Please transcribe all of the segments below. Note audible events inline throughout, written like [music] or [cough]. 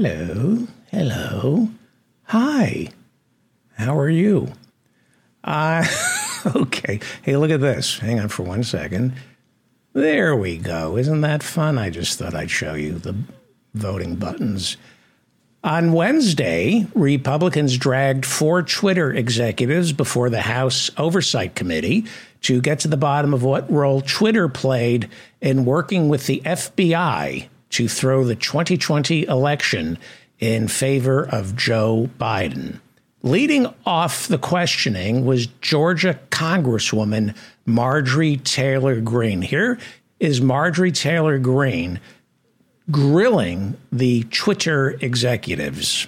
Hello, hello, hi. How are you? Uh, [laughs] okay. Hey, look at this. Hang on for one second. There we go. Isn't that fun? I just thought I'd show you the voting buttons. On Wednesday, Republicans dragged four Twitter executives before the House Oversight Committee to get to the bottom of what role Twitter played in working with the FBI to throw the 2020 election in favor of Joe Biden. Leading off the questioning was Georgia Congresswoman Marjorie Taylor Greene. Here is Marjorie Taylor Greene grilling the Twitter executives.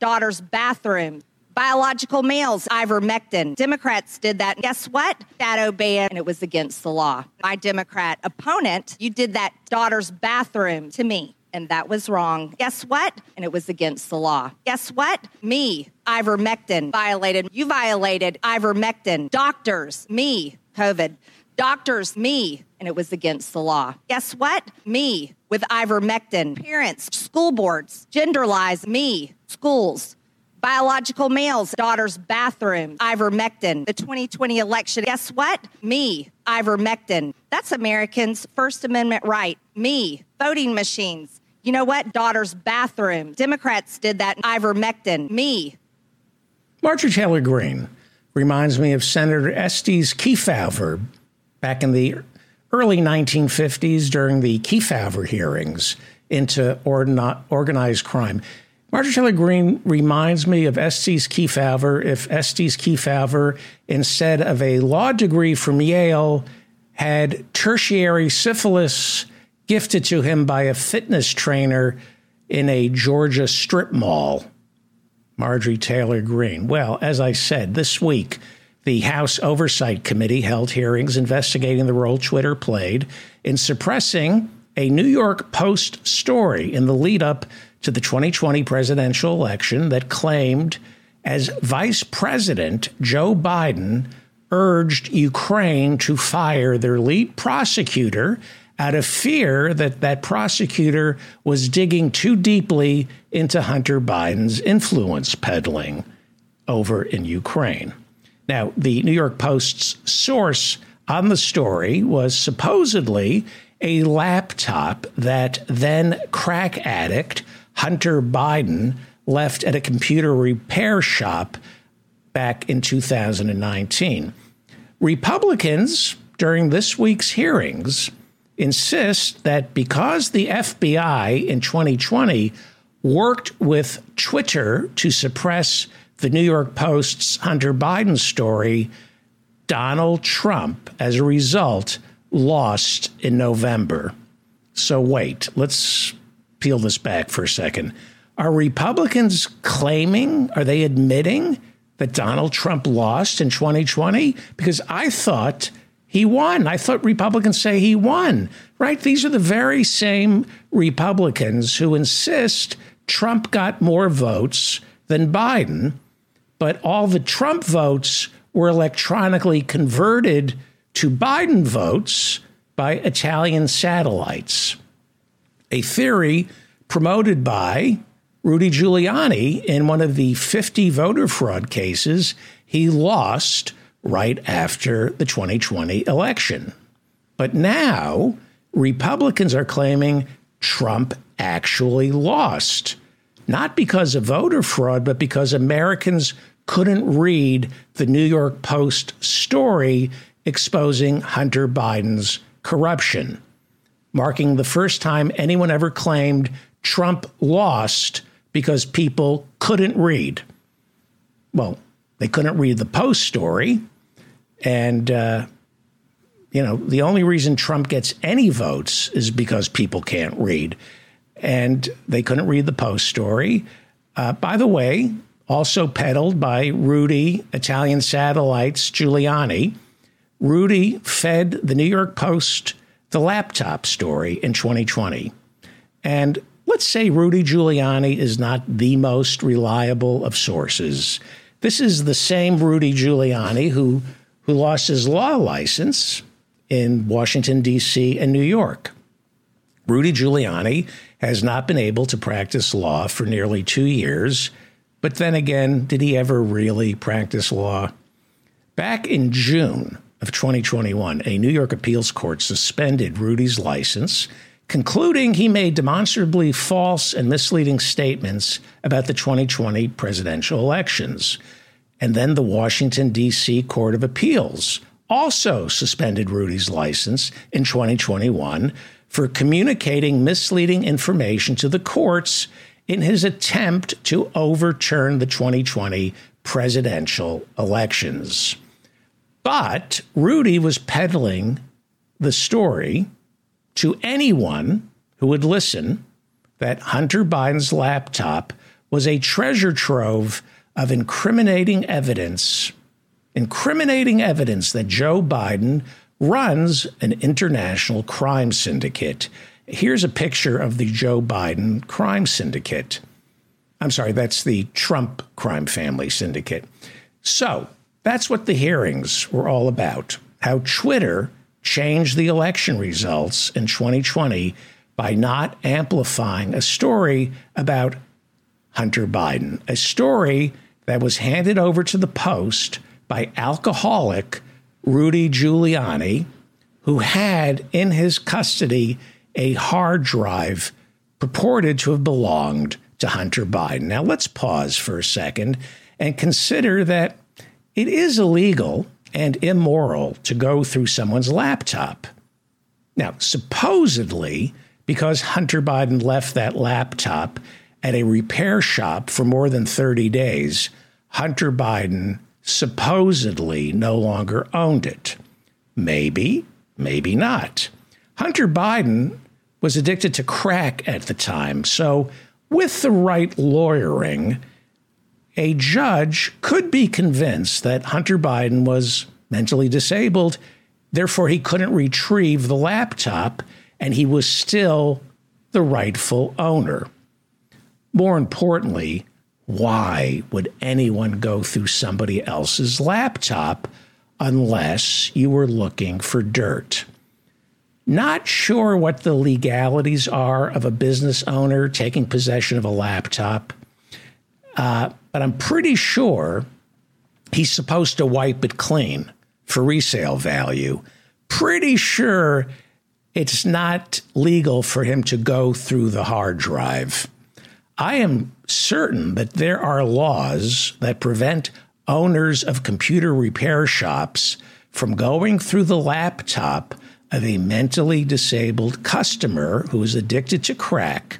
Daughter's bathroom, biological males, ivermectin. Democrats did that. Guess what? Shadow ban, and it was against the law. My Democrat opponent, you did that daughter's bathroom to me and that was wrong. Guess what? And it was against the law. Guess what? Me, ivermectin, violated. You violated ivermectin. Doctors, me, COVID. Doctors, me, and it was against the law. Guess what? Me, with ivermectin. Parents, school boards, gender lies, me, schools. Biological males, daughter's bathroom, ivermectin. The 2020 election, guess what? Me, ivermectin. That's Americans' First Amendment right. Me, voting machines. You know what? Daughter's bathroom. Democrats did that. Ivermectin. Me. Marjorie Taylor Greene reminds me of Senator Estes Kefauver back in the early 1950s during the Kefauver hearings into organized crime. Marjorie Taylor Greene reminds me of Estes Kefauver if Estes Kefauver, instead of a law degree from Yale, had tertiary syphilis gifted to him by a fitness trainer in a Georgia strip mall. Marjorie Taylor Greene. Well, as I said, this week, the House Oversight Committee held hearings investigating the role Twitter played in suppressing a New York Post story in the lead up to the 2020 presidential election that claimed as Vice President Joe Biden urged Ukraine to fire their lead prosecutor out of fear that that prosecutor was digging too deeply into Hunter Biden's influence peddling over in Ukraine. Now, the New York Post's source on the story was supposedly a laptop that then crack addict Hunter Biden left at a computer repair shop back in 2019. Republicans during this week's hearings insist that because the FBI in 2020 worked with Twitter to suppress the New York Post's Hunter Biden story, Donald Trump, as a result, lost in November. So, wait, let's peel this back for a second. Are Republicans claiming, are they admitting that Donald Trump lost in 2020? Because I thought he won. I thought Republicans say he won, right? These are the very same Republicans who insist Trump got more votes than Biden, but all the Trump votes were electronically converted to Biden votes by Italian satellites. A theory promoted by Rudy Giuliani in one of the 50 voter fraud cases he lost right after the 2020 election. But now, Republicans are claiming Trump actually lost, not because of voter fraud, but because Americans couldn't read the New York Post story exposing Hunter Biden's corruption, marking the first time anyone ever claimed Trump lost because people couldn't read. Well, they couldn't read the Post story. And, uh, you know, the only reason Trump gets any votes is because people can't read. And they couldn't read the Post story. Uh, by the way, also peddled by Rudy, Italian satellites, Giuliani. Rudy fed the New York Post the laptop story in 2020. And let's say Rudy Giuliani is not the most reliable of sources. This is the same Rudy Giuliani who, who lost his law license in Washington, D.C. and New York. Rudy Giuliani has not been able to practice law for nearly two years. But then again, did he ever really practice law? Back in June of 2021, a New York appeals court suspended Rudy's license, concluding he made demonstrably false and misleading statements about the 2020 presidential elections. And then the Washington, D.C. Court of Appeals also suspended Rudy's license in 2021 for communicating misleading information to the courts in his attempt to overturn the 2020 presidential elections. But Rudy was peddling the story to anyone who would listen that Hunter Biden's laptop was a treasure trove of incriminating evidence, incriminating evidence that Joe Biden runs an international crime syndicate. Here's a picture of the Joe Biden crime syndicate. I'm sorry, that's the Trump crime family syndicate. So that's what the hearings were all about how Twitter changed the election results in 2020 by not amplifying a story about Hunter Biden, a story that was handed over to the Post by alcoholic Rudy Giuliani, who had in his custody a hard drive purported to have belonged to Hunter Biden. Now, let's pause for a second and consider that it is illegal and immoral to go through someone's laptop. Now, supposedly, because Hunter Biden left that laptop at a repair shop for more than 30 days, Hunter Biden supposedly no longer owned it. Maybe, maybe not. Hunter Biden was addicted to crack at the time, so with the right lawyering, a judge could be convinced that Hunter Biden was mentally disabled, therefore, he couldn't retrieve the laptop, and he was still the rightful owner. More importantly, why would anyone go through somebody else's laptop unless you were looking for dirt? Not sure what the legalities are of a business owner taking possession of a laptop, uh, but I'm pretty sure he's supposed to wipe it clean for resale value. Pretty sure it's not legal for him to go through the hard drive. I am certain that there are laws that prevent owners of computer repair shops from going through the laptop of a mentally disabled customer who is addicted to crack,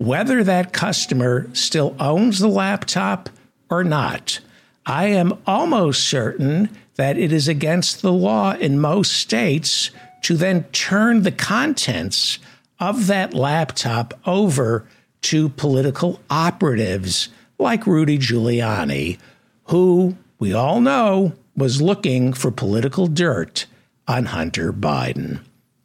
whether that customer still owns the laptop or not. I am almost certain that it is against the law in most states to then turn the contents of that laptop over to political operatives like Rudy Giuliani, who we all know was looking for political dirt on Hunter Biden.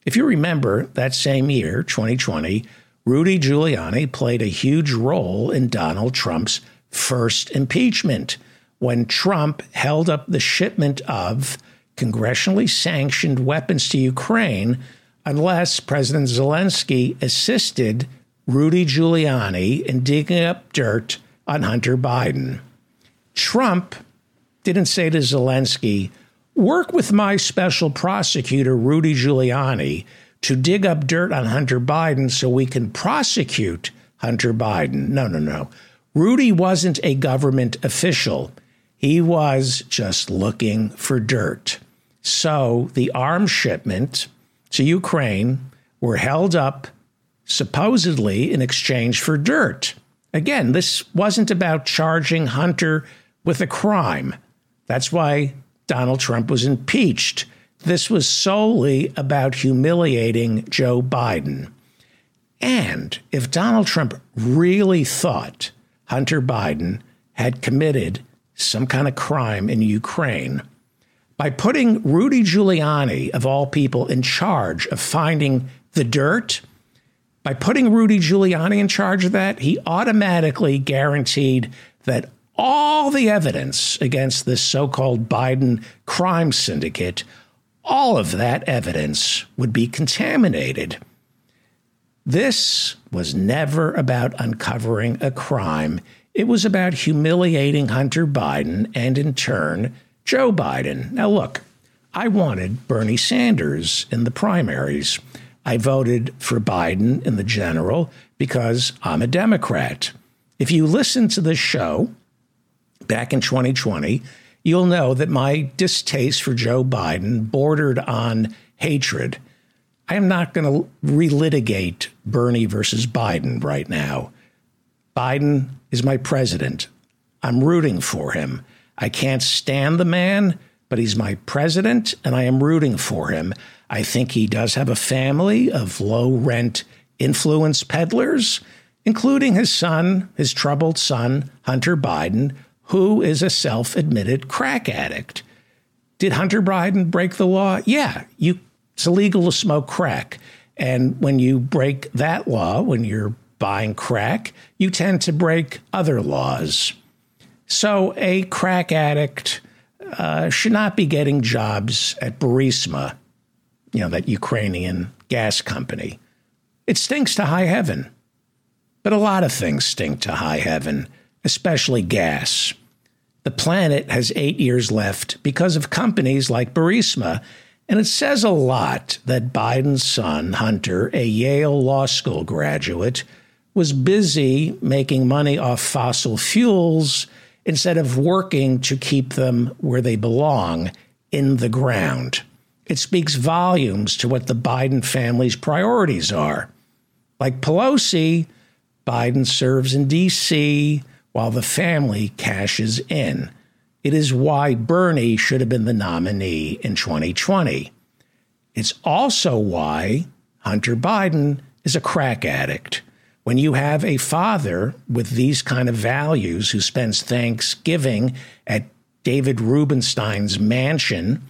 If you remember that same year, 2020, Rudy Giuliani played a huge role in Donald Trump's first impeachment when Trump held up the shipment of congressionally sanctioned weapons to Ukraine unless President Zelensky assisted Rudy Giuliani in digging up dirt on Hunter Biden. Trump didn't say to Zelensky, work with my special prosecutor, Rudy Giuliani, to dig up dirt on Hunter Biden so we can prosecute Hunter Biden. No, no, no. Rudy wasn't a government official. He was just looking for dirt. So the arms shipment to Ukraine were held up supposedly in exchange for dirt. Again, this wasn't about charging Hunter with a crime. That's why Donald Trump was impeached. This was solely about humiliating Joe Biden. And if Donald Trump really thought Hunter Biden had committed some kind of crime in Ukraine, by putting Rudy Giuliani, of all people, in charge of finding the dirt, by putting Rudy Giuliani in charge of that, he automatically guaranteed that all the evidence against this so called Biden crime syndicate, all of that evidence would be contaminated. This was never about uncovering a crime. It was about humiliating Hunter Biden and, in turn, Joe Biden. Now, look, I wanted Bernie Sanders in the primaries. I voted for Biden in the general because I'm a Democrat. If you listen to this show back in 2020, you'll know that my distaste for Joe Biden bordered on hatred. I am not going to relitigate Bernie versus Biden right now. Biden is my president. I'm rooting for him. I can't stand the man, but he's my president, and I am rooting for him. I think he does have a family of low rent influence peddlers, including his son, his troubled son, Hunter Biden, who is a self admitted crack addict. Did Hunter Biden break the law? Yeah, you it's illegal to smoke crack. And when you break that law, when you're buying crack, you tend to break other laws. So a crack addict uh, should not be getting jobs at Burisma, you know, that Ukrainian gas company. It stinks to high heaven. But a lot of things stink to high heaven, especially gas. The planet has eight years left because of companies like Burisma and it says a lot that Biden's son, Hunter, a Yale Law School graduate, was busy making money off fossil fuels instead of working to keep them where they belong in the ground. It speaks volumes to what the Biden family's priorities are. Like Pelosi, Biden serves in D.C. while the family cashes in. It is why Bernie should have been the nominee in 2020. It's also why Hunter Biden is a crack addict. When you have a father with these kind of values who spends Thanksgiving at David Rubenstein's mansion,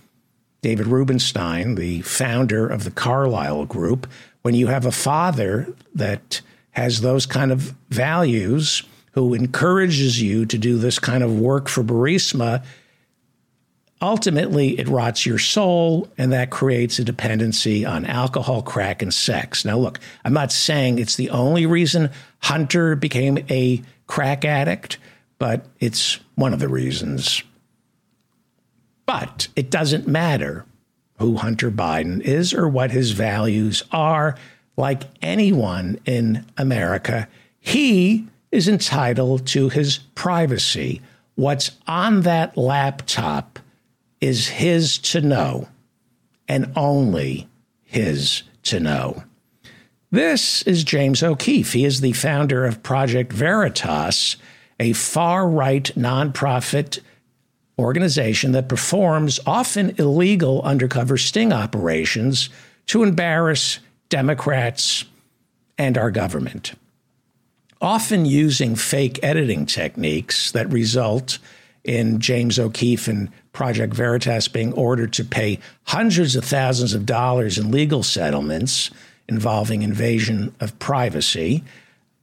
David Rubenstein, the founder of the Carlyle Group, when you have a father that has those kind of values, who encourages you to do this kind of work for Burisma, ultimately it rots your soul and that creates a dependency on alcohol, crack, and sex. Now, look, I'm not saying it's the only reason Hunter became a crack addict, but it's one of the reasons. But it doesn't matter who Hunter Biden is or what his values are. Like anyone in America, he is entitled to his privacy. What's on that laptop is his to know, and only his to know. This is James O'Keefe. He is the founder of Project Veritas, a far right nonprofit organization that performs often illegal undercover sting operations to embarrass Democrats and our government often using fake editing techniques that result in James O'Keefe and Project Veritas being ordered to pay hundreds of thousands of dollars in legal settlements involving invasion of privacy.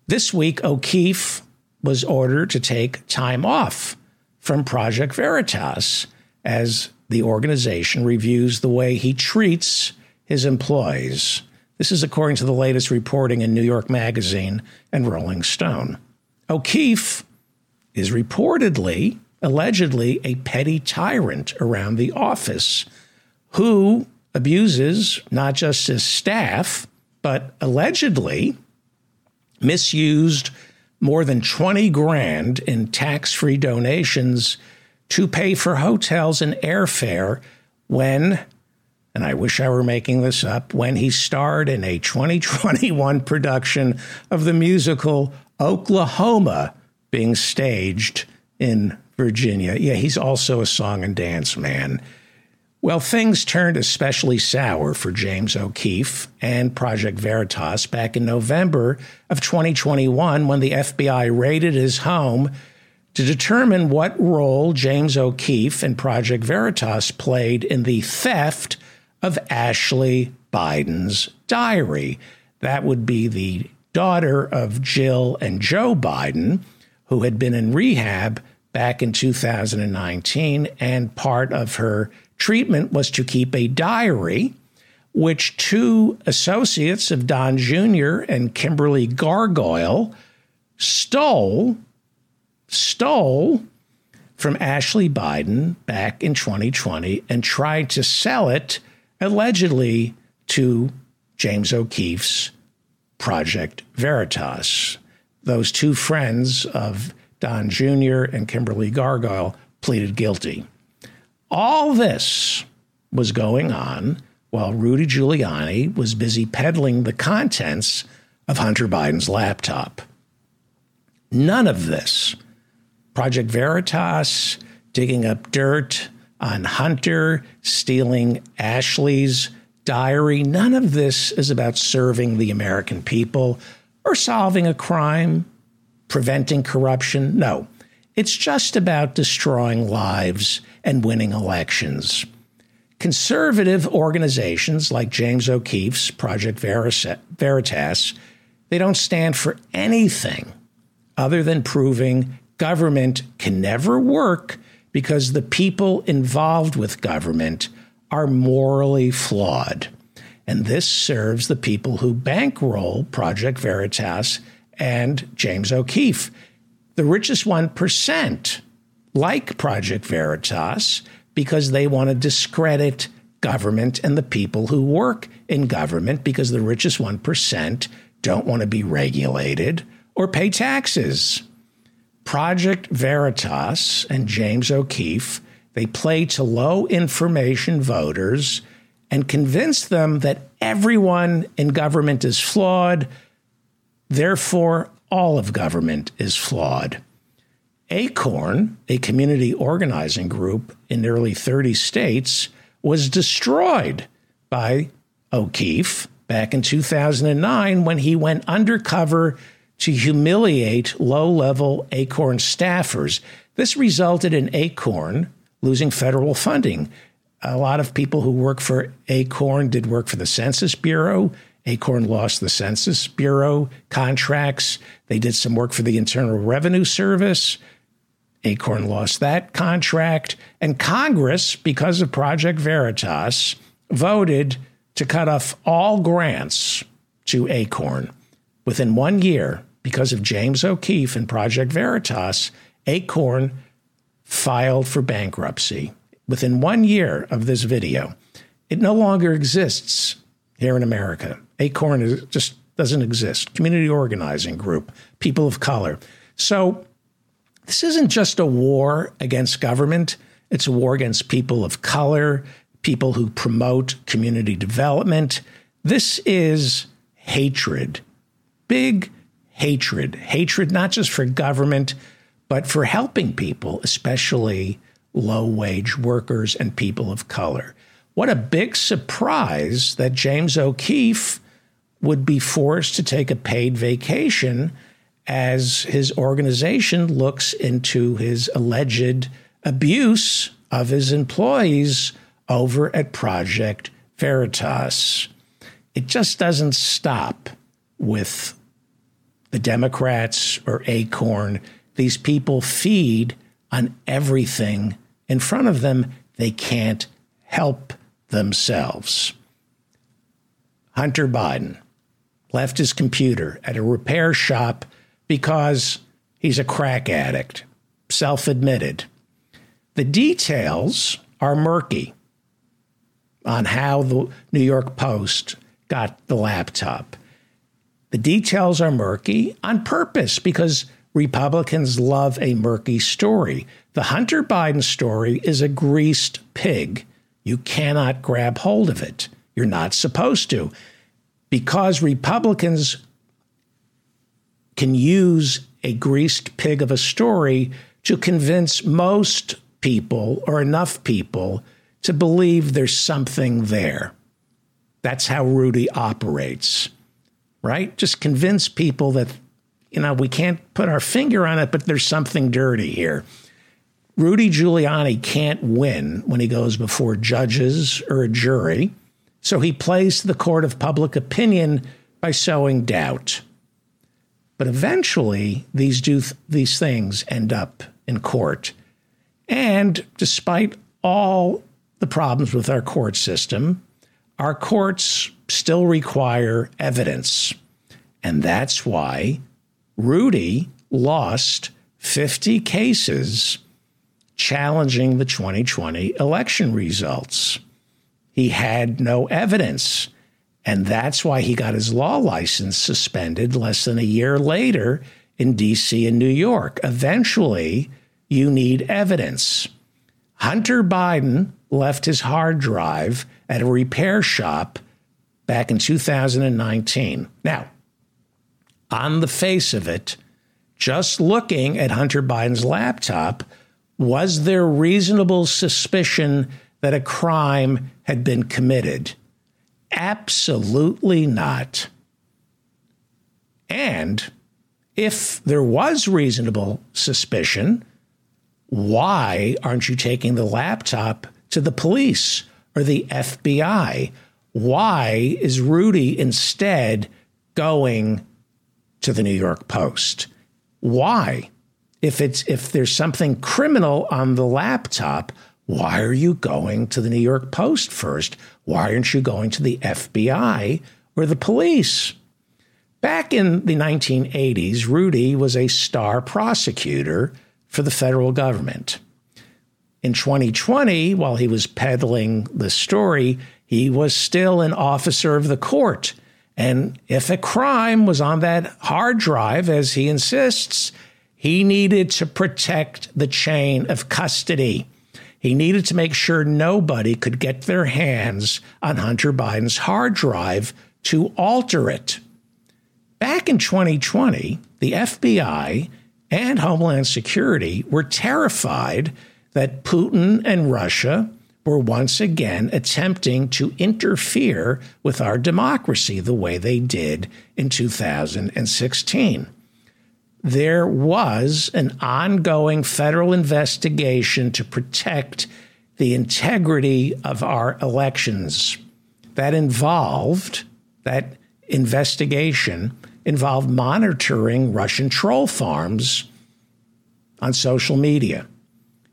This week, O'Keefe was ordered to take time off from Project Veritas as the organization reviews the way he treats his employees. This is according to the latest reporting in New York Magazine and Rolling Stone. O'Keefe is reportedly, allegedly, a petty tyrant around the office who abuses not just his staff, but allegedly misused more than 20 grand in tax free donations to pay for hotels and airfare when and I wish I were making this up, when he starred in a [laughs] 2021 production of the musical Oklahoma being staged in Virginia. Yeah, he's also a song and dance man. Well, things turned especially sour for James O'Keefe and Project Veritas back in November of 2021 when the FBI raided his home to determine what role James O'Keefe and Project Veritas played in the theft of Ashley Biden's diary. That would be the daughter of Jill and Joe Biden, who had been in rehab back in 2019. And part of her treatment was to keep a diary which two associates of Don Jr. and Kimberly Gargoyle stole stole from Ashley Biden back in 2020 and tried to sell it allegedly to James O'Keefe's Project Veritas. Those two friends of Don Jr. and Kimberly Gargoyle pleaded guilty. All this was going on while Rudy Giuliani was busy peddling the contents of Hunter Biden's laptop. None of this, Project Veritas digging up dirt on Hunter, stealing Ashley's diary, none of this is about serving the American people or solving a crime, preventing corruption. No, it's just about destroying lives and winning elections. Conservative organizations like James O'Keefe's Project Veritas, they don't stand for anything other than proving government can never work because the people involved with government are morally flawed. And this serves the people who bankroll Project Veritas and James O'Keefe. The richest 1% like Project Veritas because they want to discredit government and the people who work in government because the richest 1% don't want to be regulated or pay taxes. Project Veritas and James O'Keefe, they play to low information voters and convince them that everyone in government is flawed, therefore, all of government is flawed. ACORN, a community organizing group in nearly 30 states, was destroyed by O'Keefe back in 2009 when he went undercover to humiliate low level ACORN staffers. This resulted in ACORN losing federal funding. A lot of people who work for ACORN did work for the Census Bureau. Acorn lost the Census Bureau contracts. They did some work for the Internal Revenue Service. Acorn lost that contract. And Congress, because of Project Veritas, voted to cut off all grants to Acorn. Within one year, because of James O'Keefe and Project Veritas, Acorn filed for bankruptcy. Within one year of this video, it no longer exists here in America. Acorn is, just doesn't exist. Community organizing group, people of color. So this isn't just a war against government, it's a war against people of color, people who promote community development. This is hatred, big hatred. Hatred not just for government, but for helping people, especially low wage workers and people of color. What a big surprise that James O'Keefe would be forced to take a paid vacation as his organization looks into his alleged abuse of his employees over at Project Veritas. It just doesn't stop with the Democrats or Acorn. These people feed on everything in front of them. They can't help themselves. Hunter Biden left his computer at a repair shop because he's a crack addict, self admitted. The details are murky on how the New York Post got the laptop. The details are murky on purpose because Republicans love a murky story. The Hunter Biden story is a greased pig. You cannot grab hold of it. You're not supposed to. Because Republicans can use a greased pig of a story to convince most people or enough people to believe there's something there. That's how Rudy operates, right? Just convince people that, you know, we can't put our finger on it, but there's something dirty here. Rudy Giuliani can't win when he goes before judges or a jury, so he plays to the court of public opinion by sowing doubt. But eventually, these do these things end up in court. And despite all the problems with our court system, our courts still require evidence. And that's why Rudy lost 50 cases challenging the 2020 election results. He had no evidence. And that's why he got his law license suspended less than a year later in DC and New York. Eventually, you need evidence. Hunter Biden left his hard drive at a repair shop back in 2019. Now, on the face of it, just looking at Hunter Biden's laptop, was there reasonable suspicion that a crime had been committed? Absolutely not. And if there was reasonable suspicion, why aren't you taking the laptop to the police or the FBI? Why is Rudy instead going to the New York Post? Why? If it's if there's something criminal on the laptop, why are you going to the New York Post first? Why aren't you going to the FBI or the police? Back in the 1980s, Rudy was a star prosecutor for the federal government. In 2020, while he was peddling the story, he was still an officer of the court. And if a crime was on that hard drive, as he insists, he needed to protect the chain of custody. He needed to make sure nobody could get their hands on Hunter Biden's hard drive to alter it. Back in 2020, the FBI and Homeland Security were terrified that Putin and Russia were once again attempting to interfere with our democracy the way they did in 2016 there was an ongoing federal investigation to protect the integrity of our elections. That involved, that investigation involved monitoring Russian troll farms on social media.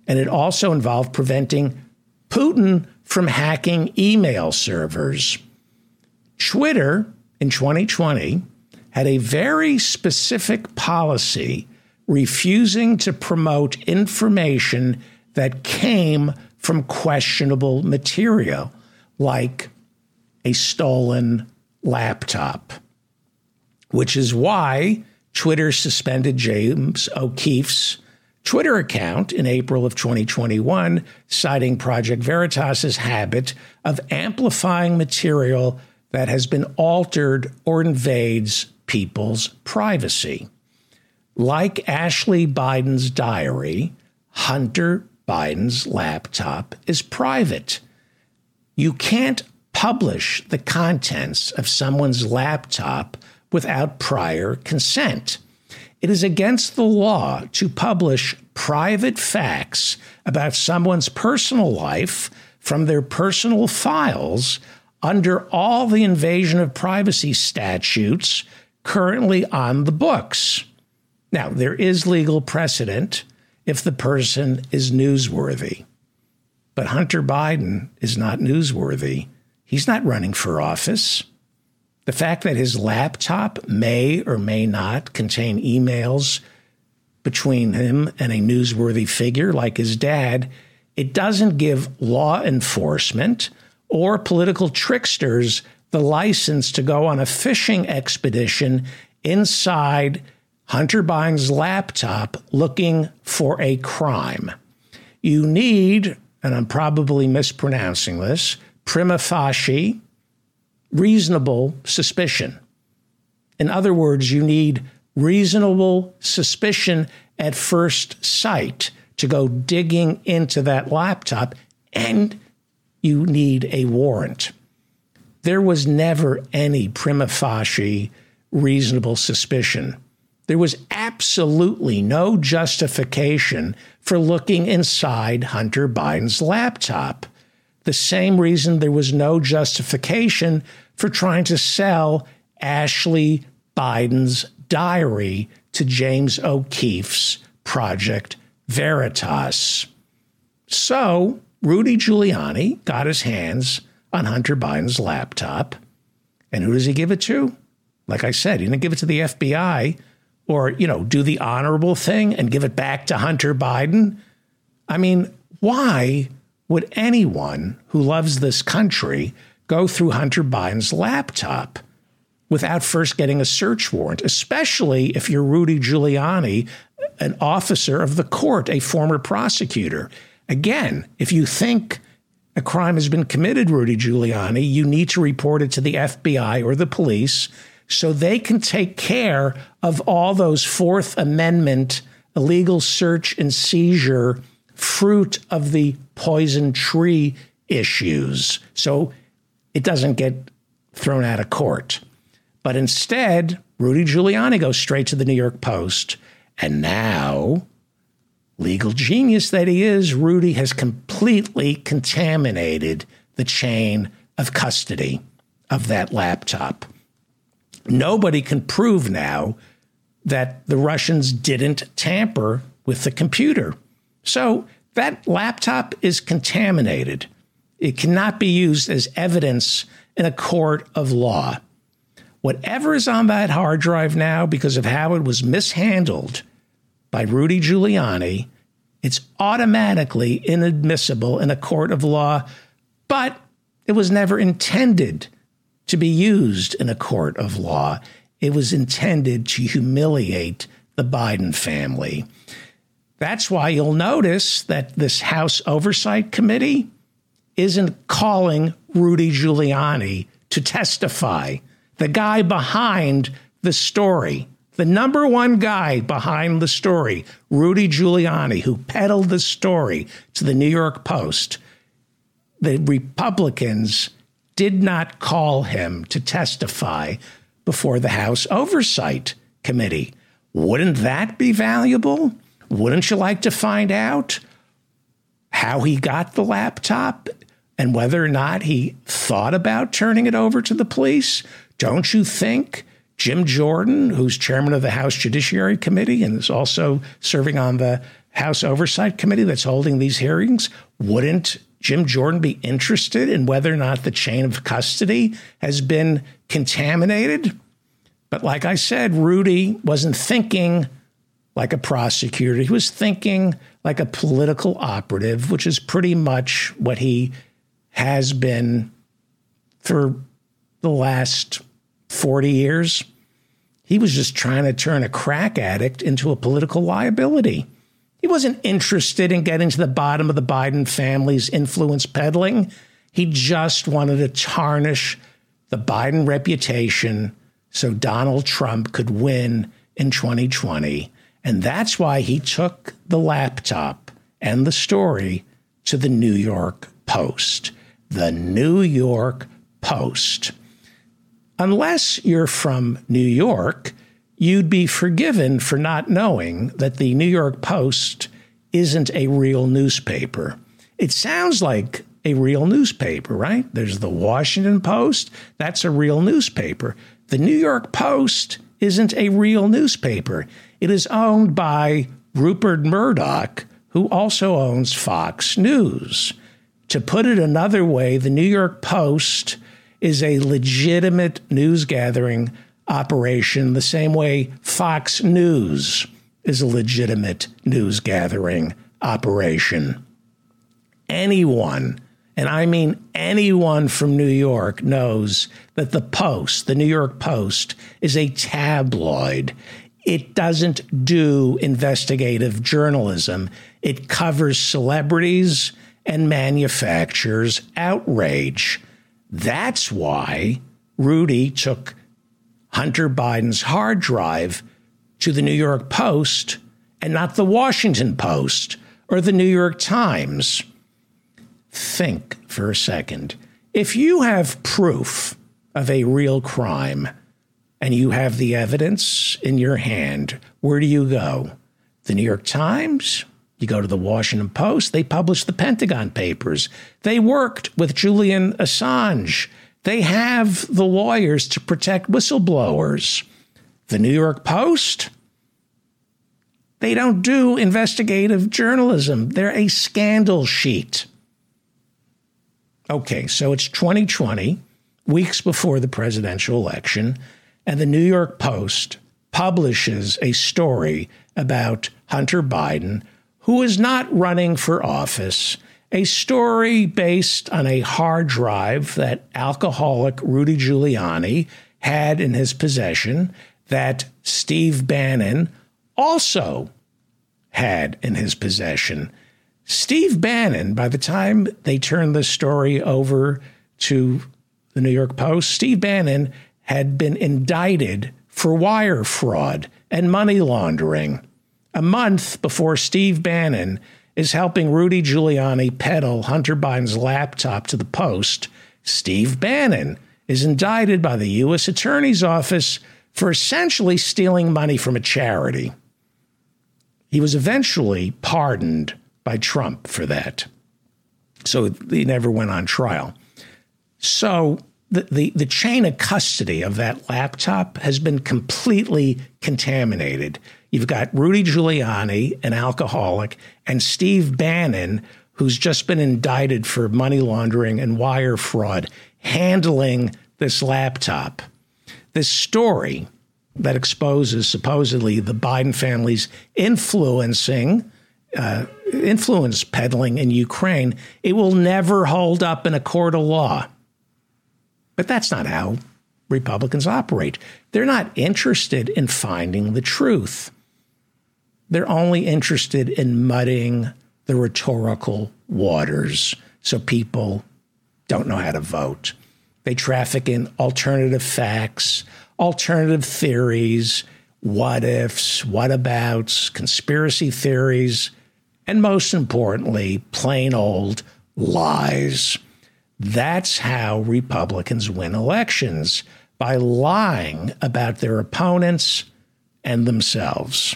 And it also involved preventing Putin from hacking email servers. Twitter in 2020 had a very specific policy refusing to promote information that came from questionable material, like a stolen laptop, which is why Twitter suspended James O'Keefe's Twitter account in April of 2021, citing Project Veritas's habit of amplifying material that has been altered or invades people's privacy. Like Ashley Biden's diary, Hunter Biden's laptop is private. You can't publish the contents of someone's laptop without prior consent. It is against the law to publish private facts about someone's personal life from their personal files under all the invasion of privacy statutes currently on the books. Now, there is legal precedent if the person is newsworthy. But Hunter Biden is not newsworthy. He's not running for office. The fact that his laptop may or may not contain emails between him and a newsworthy figure like his dad, it doesn't give law enforcement or political tricksters the license to go on a fishing expedition inside Hunter Biden's laptop looking for a crime. You need, and I'm probably mispronouncing this, prima facie reasonable suspicion. In other words, you need reasonable suspicion at first sight to go digging into that laptop, and you need a warrant there was never any prima facie reasonable suspicion. There was absolutely no justification for looking inside Hunter Biden's laptop. The same reason there was no justification for trying to sell Ashley Biden's diary to James O'Keefe's Project Veritas. So, Rudy Giuliani got his hands on Hunter Biden's laptop. And who does he give it to? Like I said, he didn't give it to the FBI or, you know, do the honorable thing and give it back to Hunter Biden. I mean, why would anyone who loves this country go through Hunter Biden's laptop without first getting a search warrant, especially if you're Rudy Giuliani, an officer of the court, a former prosecutor? Again, if you think a crime has been committed, Rudy Giuliani, you need to report it to the FBI or the police so they can take care of all those Fourth Amendment illegal search and seizure fruit of the poison tree issues. So it doesn't get thrown out of court. But instead, Rudy Giuliani goes straight to the New York Post. And now, legal genius that he is, Rudy has completely contaminated the chain of custody of that laptop. Nobody can prove now that the Russians didn't tamper with the computer. So that laptop is contaminated. It cannot be used as evidence in a court of law. Whatever is on that hard drive now, because of how it was mishandled by Rudy Giuliani, it's automatically inadmissible in a court of law, but it was never intended to be used in a court of law. It was intended to humiliate the Biden family. That's why you'll notice that this House Oversight Committee isn't calling Rudy Giuliani to testify, the guy behind the story. The number one guy behind the story, Rudy Giuliani, who peddled the story to the New York Post, the Republicans did not call him to testify before the House Oversight Committee. Wouldn't that be valuable? Wouldn't you like to find out how he got the laptop and whether or not he thought about turning it over to the police? Don't you think Jim Jordan, who's chairman of the House Judiciary Committee and is also serving on the House Oversight Committee that's holding these hearings, wouldn't Jim Jordan be interested in whether or not the chain of custody has been contaminated? But like I said, Rudy wasn't thinking like a prosecutor. He was thinking like a political operative, which is pretty much what he has been for the last 40 years. He was just trying to turn a crack addict into a political liability. He wasn't interested in getting to the bottom of the Biden family's influence peddling. He just wanted to tarnish the Biden reputation so Donald Trump could win in 2020 and that's why he took the laptop and the story to the New York Post. The New York Post. Unless you're from New York, you'd be forgiven for not knowing that the New York Post isn't a real newspaper. It sounds like a real newspaper, right? There's the Washington Post, that's a real newspaper. The New York Post isn't a real newspaper. It is owned by Rupert Murdoch, who also owns Fox News. To put it another way, the New York Post is a legitimate news gathering operation, the same way Fox News is a legitimate news gathering operation. Anyone, and I mean anyone from New York, knows that the Post, the New York Post, is a tabloid. It doesn't do investigative journalism. It covers celebrities and manufactures outrage. That's why Rudy took Hunter Biden's hard drive to the New York Post and not the Washington Post or the New York Times. Think for a second. If you have proof of a real crime, and you have the evidence in your hand, where do you go? The New York Times? You go to the Washington Post, they published the Pentagon Papers. They worked with Julian Assange. They have the lawyers to protect whistleblowers. The New York Post? They don't do investigative journalism. They're a scandal sheet. Okay, so it's 2020, weeks before the presidential election, and the New York Post publishes a story about Hunter Biden, who is not running for office, a story based on a hard drive that alcoholic Rudy Giuliani had in his possession that Steve Bannon also had in his possession. Steve Bannon, by the time they turned the story over to the New York Post, Steve Bannon had been indicted for wire fraud and money laundering. A month before Steve Bannon is helping Rudy Giuliani peddle Hunter Biden's laptop to the Post, Steve Bannon is indicted by the U.S. Attorney's Office for essentially stealing money from a charity. He was eventually pardoned by Trump for that. So he never went on trial. So the, the, the chain of custody of that laptop has been completely contaminated. You've got Rudy Giuliani, an alcoholic, and Steve Bannon, who's just been indicted for money laundering and wire fraud, handling this laptop. This story that exposes supposedly the Biden family's influencing uh, influence peddling in Ukraine, it will never hold up in a court of law. But that's not how Republicans operate. They're not interested in finding the truth. They're only interested in muddying the rhetorical waters so people don't know how to vote. They traffic in alternative facts, alternative theories, what ifs, what abouts, conspiracy theories, and most importantly, plain old lies. That's how Republicans win elections by lying about their opponents and themselves.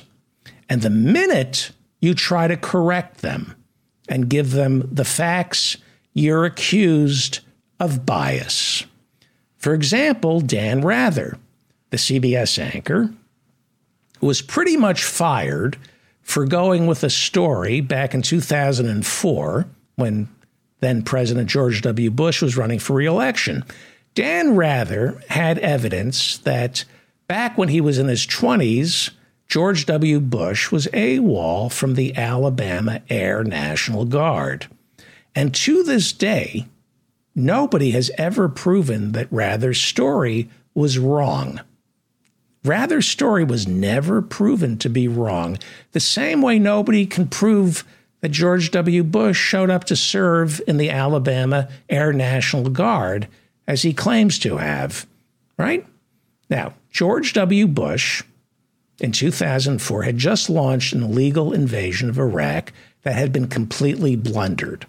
And the minute you try to correct them and give them the facts, you're accused of bias. For example, Dan Rather, the CBS anchor, was pretty much fired for going with a story back in 2004 when then President George W. Bush was running for reelection. Dan Rather had evidence that back when he was in his 20s, George W. Bush was AWOL from the Alabama Air National Guard. And to this day, nobody has ever proven that Rather's story was wrong. Rather's story was never proven to be wrong, the same way nobody can prove that George W. Bush showed up to serve in the Alabama Air National Guard as he claims to have, right? Now, George W. Bush in 2004 had just launched an illegal invasion of Iraq that had been completely blundered.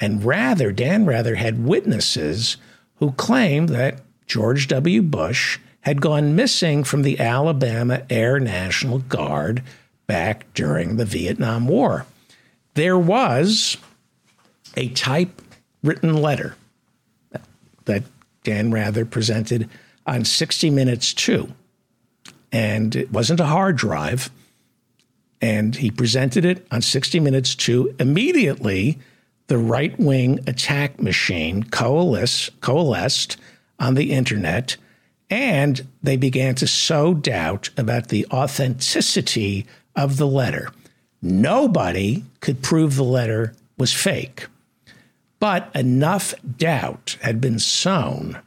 And rather, Dan Rather had witnesses who claimed that George W. Bush had gone missing from the Alabama Air National Guard back during the Vietnam War. There was a typewritten letter that Dan Rather presented on 60 Minutes 2. And it wasn't a hard drive. And he presented it on 60 Minutes 2. Immediately, the right wing attack machine coalesced, coalesced on the internet and they began to sow doubt about the authenticity of the letter. Nobody could prove the letter was fake, but enough doubt had been sown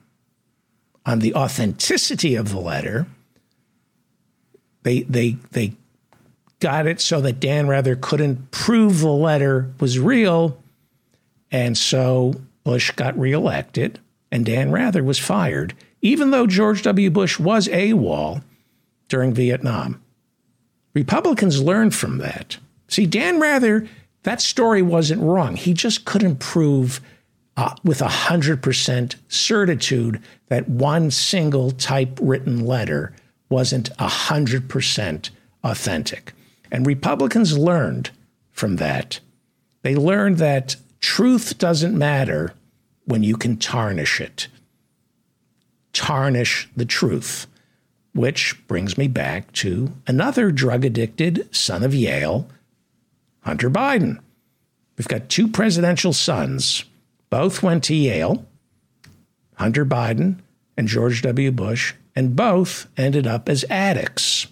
on the authenticity of the letter. They, they, they got it so that Dan Rather couldn't prove the letter was real. And so Bush got reelected and Dan Rather was fired even though George W. Bush was AWOL during Vietnam. Republicans learned from that. See, Dan Rather, that story wasn't wrong. He just couldn't prove uh, with 100% certitude that one single typewritten letter wasn't 100% authentic. And Republicans learned from that. They learned that truth doesn't matter when you can tarnish it tarnish the truth. Which brings me back to another drug addicted son of Yale, Hunter Biden. We've got two presidential sons. Both went to Yale, Hunter Biden and George W. Bush, and both ended up as addicts.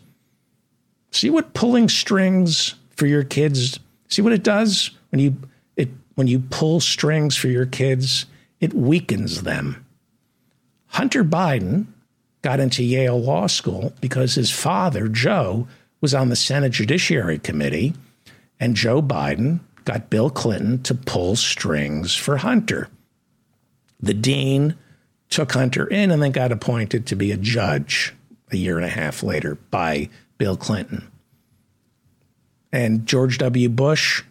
See what pulling strings for your kids, see what it does when you it when you pull strings for your kids, it weakens them. Hunter Biden got into Yale Law School because his father, Joe, was on the Senate Judiciary Committee, and Joe Biden got Bill Clinton to pull strings for Hunter. The dean took Hunter in and then got appointed to be a judge a year and a half later by Bill Clinton. And George W. Bush,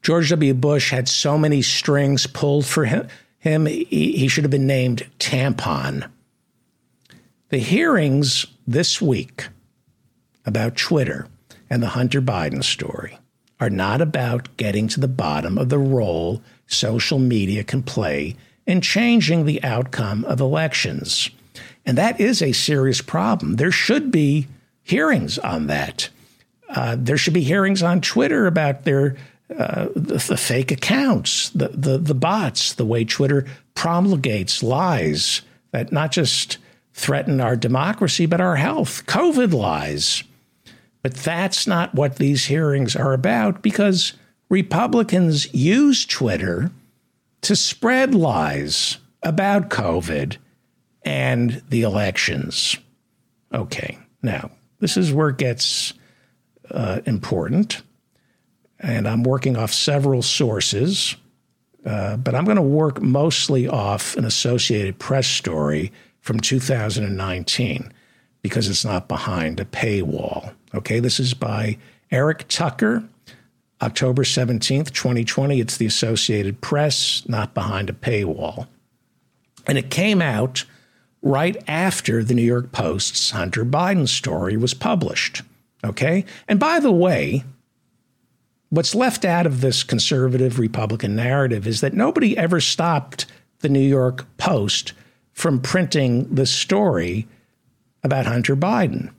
George W. Bush had so many strings pulled for him, him he, should have been named Tampon. The hearings this week about Twitter and the Hunter Biden story are not about getting to the bottom of the role social media can play in changing the outcome of elections. And that is a serious problem. There should be hearings on that. Uh, there should be hearings on Twitter about their uh, the, the, fake accounts, the, the the bots, the way Twitter promulgates lies that not just threaten our democracy but our health, COVID lies. But that's not what these hearings are about because Republicans use Twitter to spread lies about COVID and the elections. Okay, now this is where it gets uh, important. And I'm working off several sources, uh, but I'm going to work mostly off an Associated Press story from 2019 because it's not behind a paywall. Okay, this is by Eric Tucker October 17th, 2020. It's the Associated Press, not behind a paywall. And it came out right after the New York Post's Hunter Biden story was published. Okay? And by the way, what's left out of this conservative Republican narrative is that nobody ever stopped the New York Post from printing the story about Hunter Biden.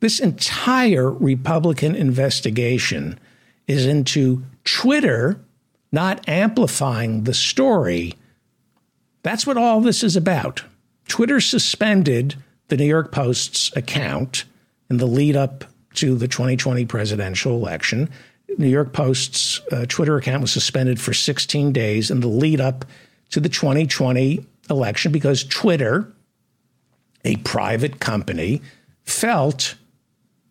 This entire Republican investigation is into Twitter not amplifying the story. That's what all this is about. Twitter suspended the New York Post's account in the lead up to the 2020 presidential election. New York Post's uh, Twitter account was suspended for 16 days in the lead up to the 2020 election because Twitter, a private company, felt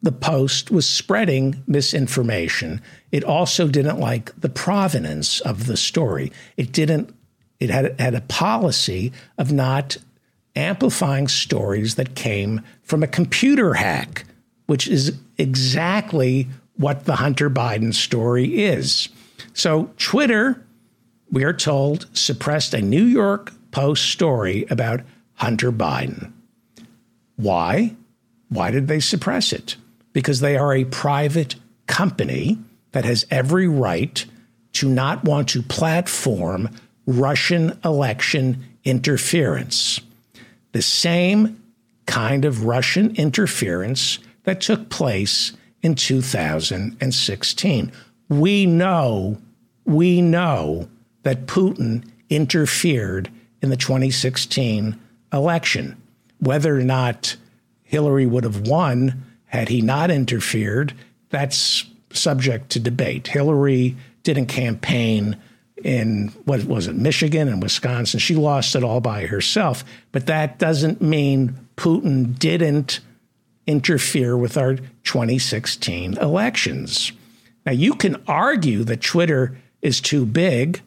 the Post was spreading misinformation. It also didn't like the provenance of the story. It didn't. It had had a policy of not amplifying stories that came from a computer hack, which is exactly what the Hunter Biden story is. So Twitter, we are told, suppressed a New York Post story about Hunter Biden. Why? Why did they suppress it? because they are a private company that has every right to not want to platform Russian election interference. The same kind of Russian interference that took place in 2016. We know, we know that Putin interfered in the 2016 election. Whether or not Hillary would have won had he not interfered, that's subject to debate. Hillary didn't campaign in what was it, Michigan and Wisconsin. She lost it all by herself. But that doesn't mean Putin didn't interfere with our 2016 elections. Now, you can argue that Twitter is too big.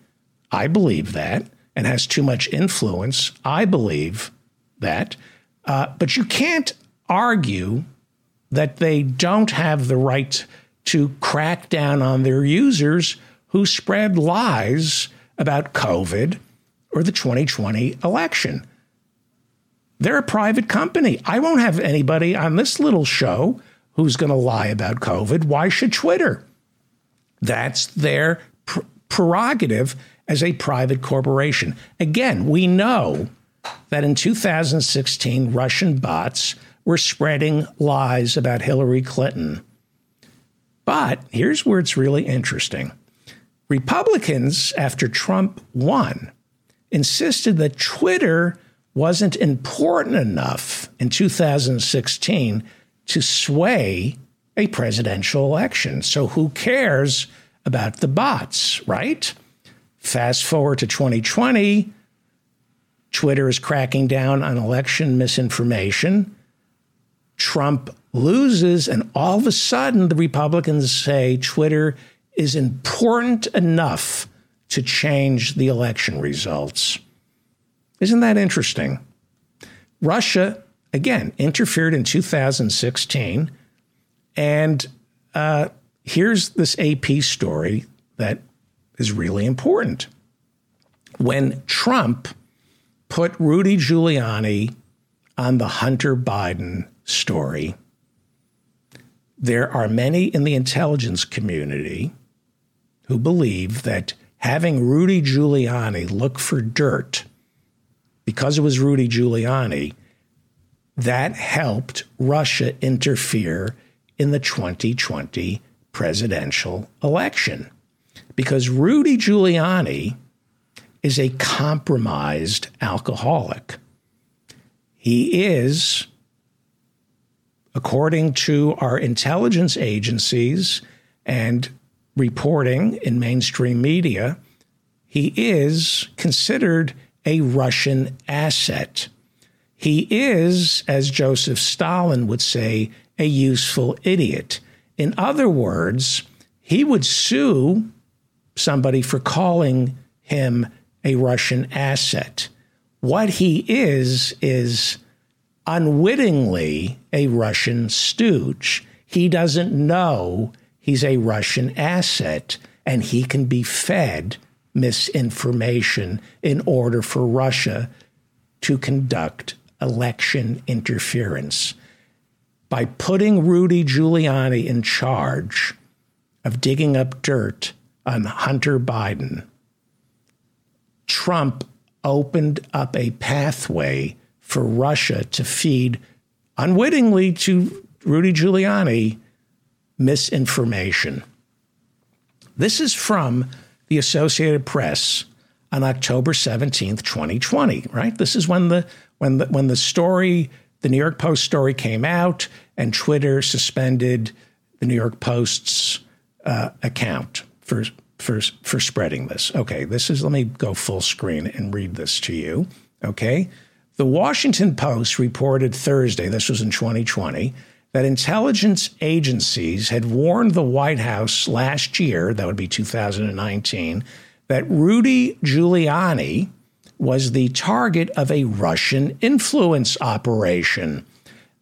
I believe that, and has too much influence. I believe that. Uh, but you can't argue that they don't have the right to crack down on their users who spread lies about COVID or the 2020 election. They're a private company. I won't have anybody on this little show who's going to lie about COVID. Why should Twitter? That's their pr- prerogative as a private corporation. Again, we know that in 2016, Russian bots were spreading lies about Hillary Clinton. But here's where it's really interesting Republicans, after Trump won, insisted that Twitter wasn't important enough in 2016 to sway a presidential election. So who cares about the bots, right? Fast forward to 2020, Twitter is cracking down on election misinformation. Trump loses, and all of a sudden, the Republicans say Twitter is important enough to change the election results. Isn't that interesting? Russia, again, interfered in 2016. And uh, here's this AP story that is really important. When Trump put Rudy Giuliani on the Hunter Biden story, there are many in the intelligence community who believe that having Rudy Giuliani look for dirt because it was Rudy Giuliani, that helped Russia interfere in the 2020 presidential election. Because Rudy Giuliani is a compromised alcoholic. He is, according to our intelligence agencies and reporting in mainstream media, he is considered a Russian asset. He is, as Joseph Stalin would say, a useful idiot. In other words, he would sue somebody for calling him a Russian asset. What he is, is unwittingly a Russian stooge. He doesn't know he's a Russian asset and he can be fed misinformation in order for Russia to conduct election interference. By putting Rudy Giuliani in charge of digging up dirt on Hunter Biden, Trump opened up a pathway for Russia to feed unwittingly to Rudy Giuliani misinformation. This is from the Associated Press on October 17th, 2020, right? This is when the when the when the story, the New York Post story came out and Twitter suspended the New York Post's uh, account for for for spreading this. Okay, this is let me go full screen and read this to you. Okay? The Washington Post reported Thursday, this was in 2020, that intelligence agencies had warned the White House last year, that would be 2019, that Rudy Giuliani was the target of a Russian influence operation.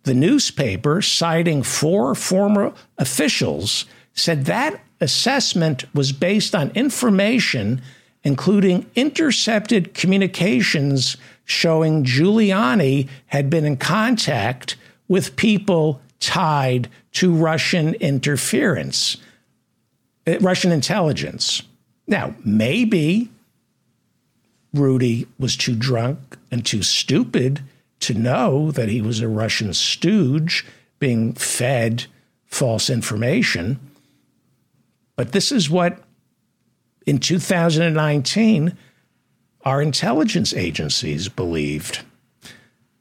The newspaper, citing four former officials, said that assessment was based on information including intercepted communications showing Giuliani had been in contact with people tied to Russian interference, uh, Russian intelligence. Now, maybe Rudy was too drunk and too stupid to know that he was a Russian stooge being fed false information. But this is what, in 2019, our intelligence agencies believed.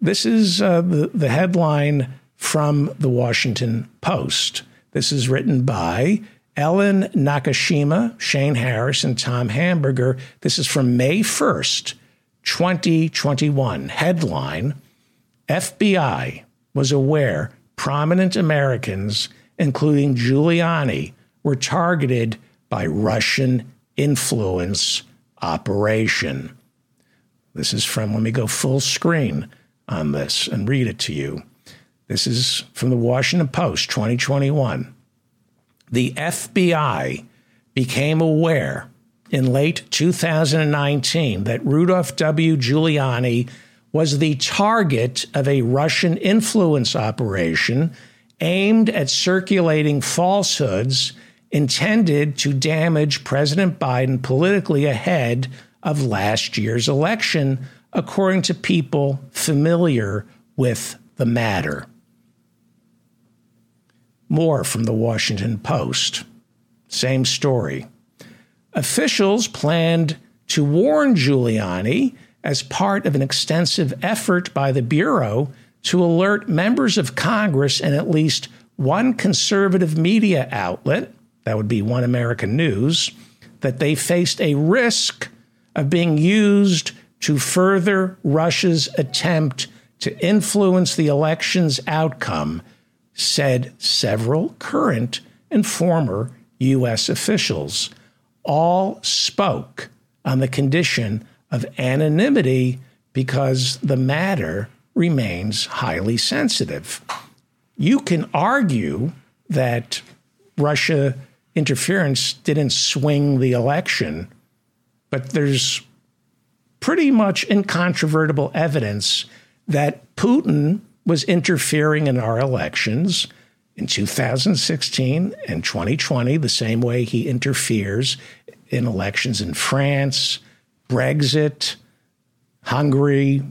This is uh, the, the headline from the Washington Post. This is written by Ellen Nakashima, Shane Harris, and Tom Hamburger. This is from May 1st, 2021. Headline FBI was aware prominent Americans, including Giuliani, were targeted by Russian influence operation. This is from, let me go full screen on this and read it to you. This is from the Washington Post, 2021. The FBI became aware in late 2019 that Rudolph W. Giuliani was the target of a Russian influence operation aimed at circulating falsehoods intended to damage President Biden politically ahead of last year's election, according to people familiar with the matter. More from the Washington Post. Same story. Officials planned to warn Giuliani as part of an extensive effort by the Bureau to alert members of Congress and at least one conservative media outlet, that would be One American News, that they faced a risk of being used to further Russia's attempt to influence the election's outcome, said several current and former U.S. officials. All spoke on the condition of anonymity because the matter remains highly sensitive. You can argue that Russia interference didn't swing the election, but there's pretty much incontrovertible evidence that Putin was interfering in our elections in 2016 and 2020, the same way he interferes in elections in France, Brexit, Hungary.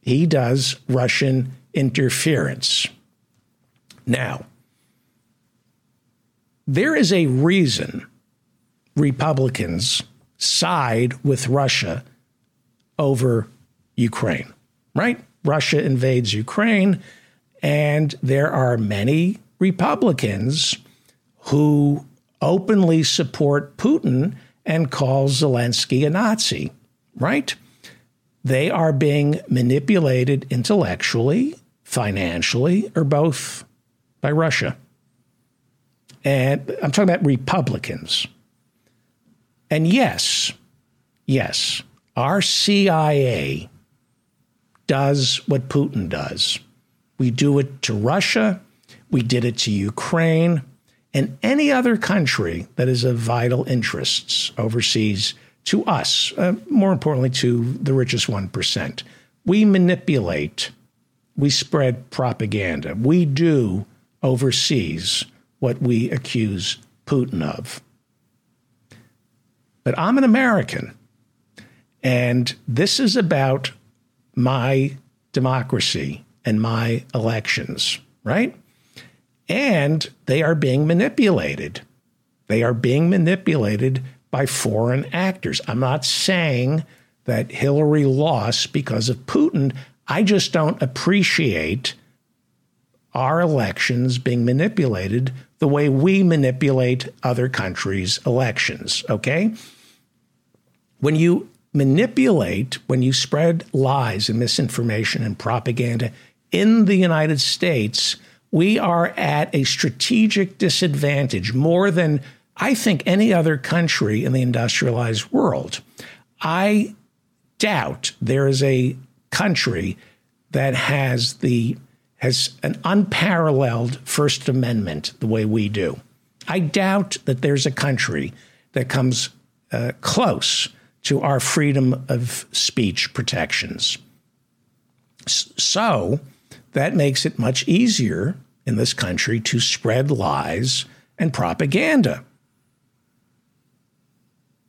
He does Russian interference. Now, there is a reason Republicans side with Russia over Ukraine, right? Russia invades Ukraine, and there are many Republicans who openly support Putin and call Zelensky a Nazi, right? They are being manipulated intellectually, financially, or both by Russia. And I'm talking about Republicans. And yes, yes, our CIA does what Putin does. We do it to Russia, we did it to Ukraine, and any other country that is of vital interests overseas to us, uh, more importantly, to the richest 1%. We manipulate, we spread propaganda, we do overseas what we accuse Putin of. But I'm an American, and this is about my democracy and my elections, right? And they are being manipulated. They are being manipulated by foreign actors. I'm not saying that Hillary lost because of Putin. I just don't appreciate our elections being manipulated the way we manipulate other countries' elections, okay? When you manipulate, when you spread lies and misinformation and propaganda in the United States, we are at a strategic disadvantage more than I think any other country in the industrialized world. I doubt there is a country that has the has an unparalleled First Amendment the way we do. I doubt that there's a country that comes uh, close to our freedom of speech protections. So that makes it much easier in this country to spread lies and propaganda.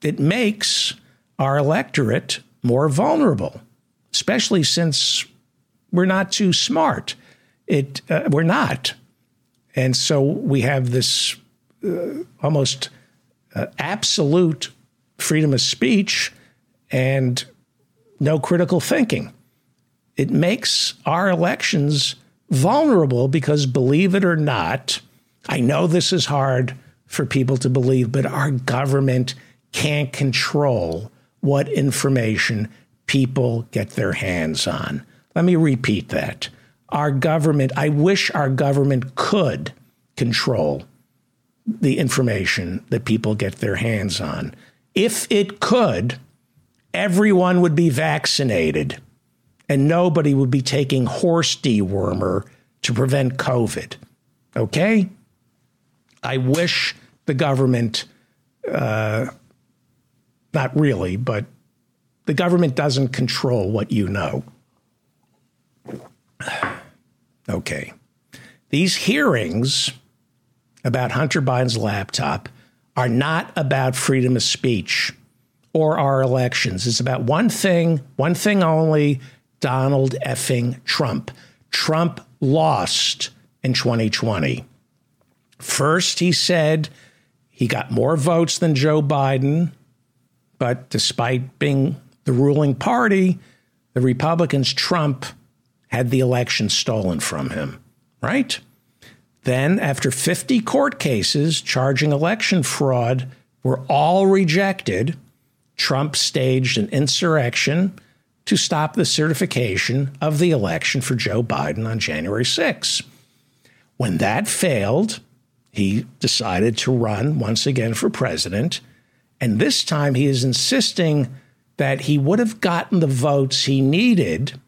It makes our electorate more vulnerable, especially since we're not too smart. It uh, we're not, and so we have this uh, almost uh, absolute freedom of speech and no critical thinking. It makes our elections vulnerable because, believe it or not, I know this is hard for people to believe, but our government can't control what information people get their hands on. Let me repeat that. Our government, I wish our government could control the information that people get their hands on. If it could, everyone would be vaccinated and nobody would be taking horse dewormer to prevent COVID. Okay? I wish the government, uh, not really, but the government doesn't control what you know. [sighs] Okay. These hearings about Hunter Biden's laptop are not about freedom of speech or our elections. It's about one thing, one thing only Donald effing Trump. Trump lost in 2020. First, he said he got more votes than Joe Biden, But despite being the ruling party, the Republicans, Trump had the election stolen from him, right? Then, after 50 court cases charging election fraud were all rejected, Trump staged an insurrection to stop the certification of the election for Joe Biden on January 6. When that failed, he decided to run once again for president. And this time he is insisting that he would have gotten the votes he needed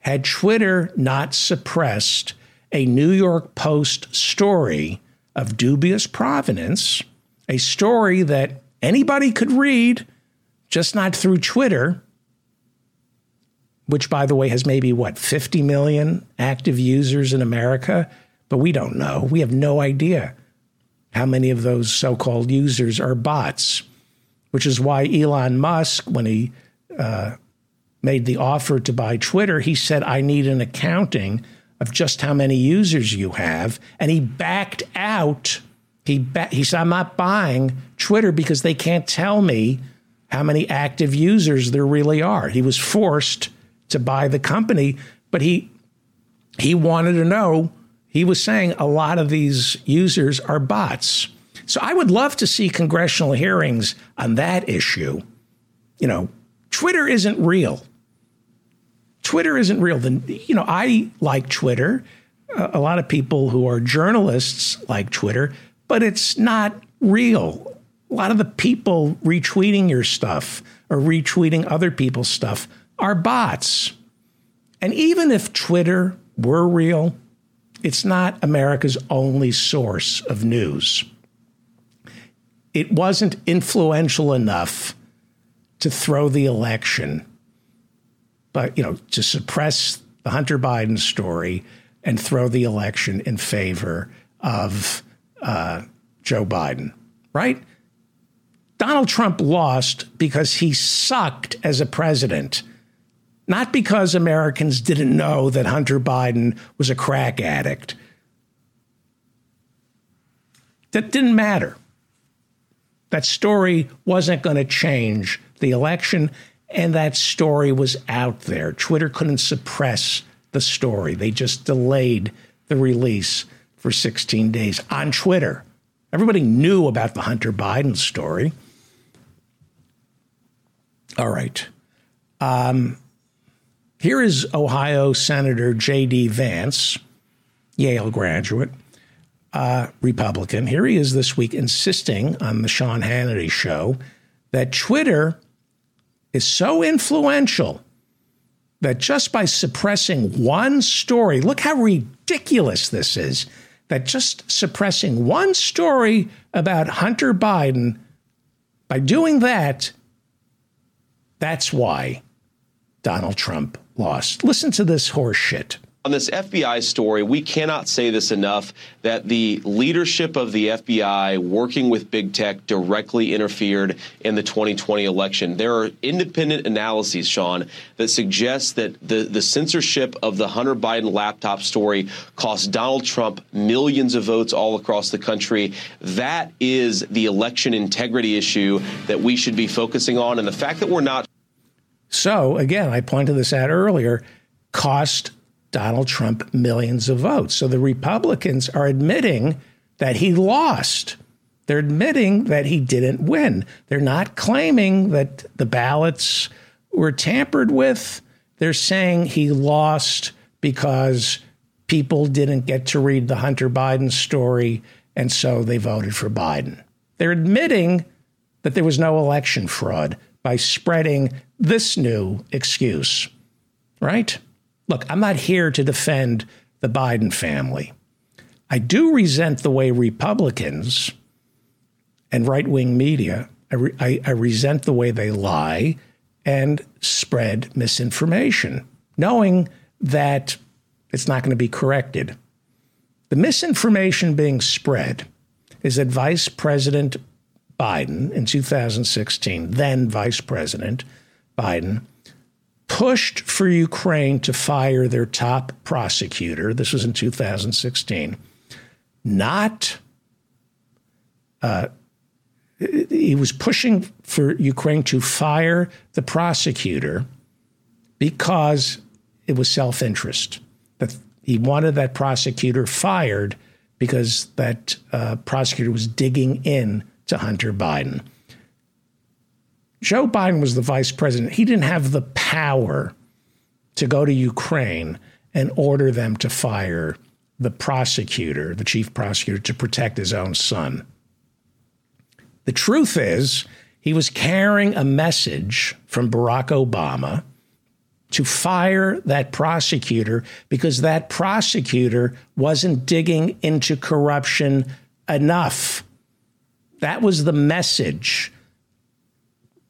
had Twitter not suppressed a New York Post story of dubious provenance, a story that anybody could read, just not through Twitter, which, by the way, has maybe what, 50 million active users in America? But we don't know. We have no idea how many of those so called users are bots, which is why Elon Musk, when he uh, made the offer to buy Twitter, he said, I need an accounting of just how many users you have. And he backed out. He, ba- he said, I'm not buying Twitter because they can't tell me how many active users there really are. He was forced to buy the company, but he he wanted to know. He was saying a lot of these users are bots. So I would love to see congressional hearings on that issue. You know, Twitter isn't real. Twitter isn't real. You know, I like Twitter. Uh, a lot of people who are journalists like Twitter, but it's not real. A lot of the people retweeting your stuff or retweeting other people's stuff are bots. And even if Twitter were real, it's not America's only source of news. It wasn't influential enough to throw the election, but, you know, to suppress the Hunter Biden story and throw the election in favor of uh, Joe Biden, right? Donald Trump lost because he sucked as a president not because Americans didn't know that Hunter Biden was a crack addict. That didn't matter. That story wasn't going to change the election, and that story was out there. Twitter couldn't suppress the story, they just delayed the release for 16 days on Twitter. Everybody knew about the Hunter Biden story. All right. Um, here is Ohio Senator J.D. Vance, Yale graduate, uh, Republican. Here he is this week insisting on the Sean Hannity show that Twitter is so influential that just by suppressing one story, look how ridiculous this is, that just suppressing one story about Hunter Biden, by doing that, that's why Donald Trump lost. Listen to this horseshit. On this FBI story, we cannot say this enough that the leadership of the FBI working with big tech directly interfered in the 2020 election. There are independent analyses, Sean, that suggest that the, the censorship of the Hunter Biden laptop story cost Donald Trump millions of votes all across the country. That is the election integrity issue that we should be focusing on. And the fact that we're not so, again, I pointed this out earlier, cost Donald Trump millions of votes. So the Republicans are admitting that he lost. They're admitting that he didn't win. They're not claiming that the ballots were tampered with. They're saying he lost because people didn't get to read the Hunter Biden story, and so they voted for Biden. They're admitting that there was no election fraud by spreading this new excuse, right? Look, I'm not here to defend the Biden family. I do resent the way Republicans and right wing media, I, re- I, I resent the way they lie and spread misinformation, knowing that it's not going to be corrected. The misinformation being spread is that Vice President Biden in 2016, then Vice President Biden, pushed for Ukraine to fire their top prosecutor. This was in 2016. Not uh, he was pushing for Ukraine to fire the prosecutor because it was self interest. That he wanted that prosecutor fired because that uh, prosecutor was digging in to Hunter Biden. Joe Biden was the vice president. He didn't have the power to go to Ukraine and order them to fire the prosecutor, the chief prosecutor, to protect his own son. The truth is, he was carrying a message from Barack Obama to fire that prosecutor because that prosecutor wasn't digging into corruption enough. That was the message.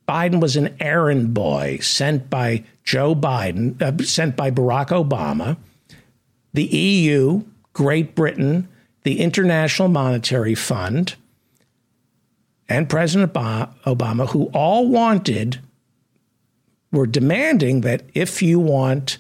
Biden was an errand boy sent by Joe Biden, uh, sent by Barack Obama. The EU, Great Britain, the International Monetary Fund, and President Obama, who all wanted, were demanding that if you want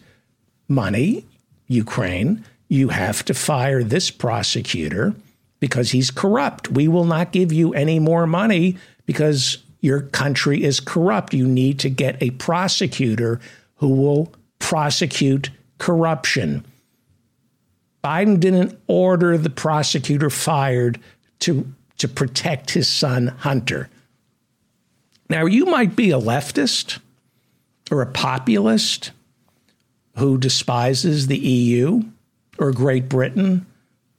money, Ukraine, you have to fire this prosecutor because he's corrupt. We will not give you any more money because your country is corrupt. You need to get a prosecutor who will prosecute corruption. Biden didn't order the prosecutor fired to, to protect his son, Hunter. Now, you might be a leftist or a populist who despises the EU or Great Britain,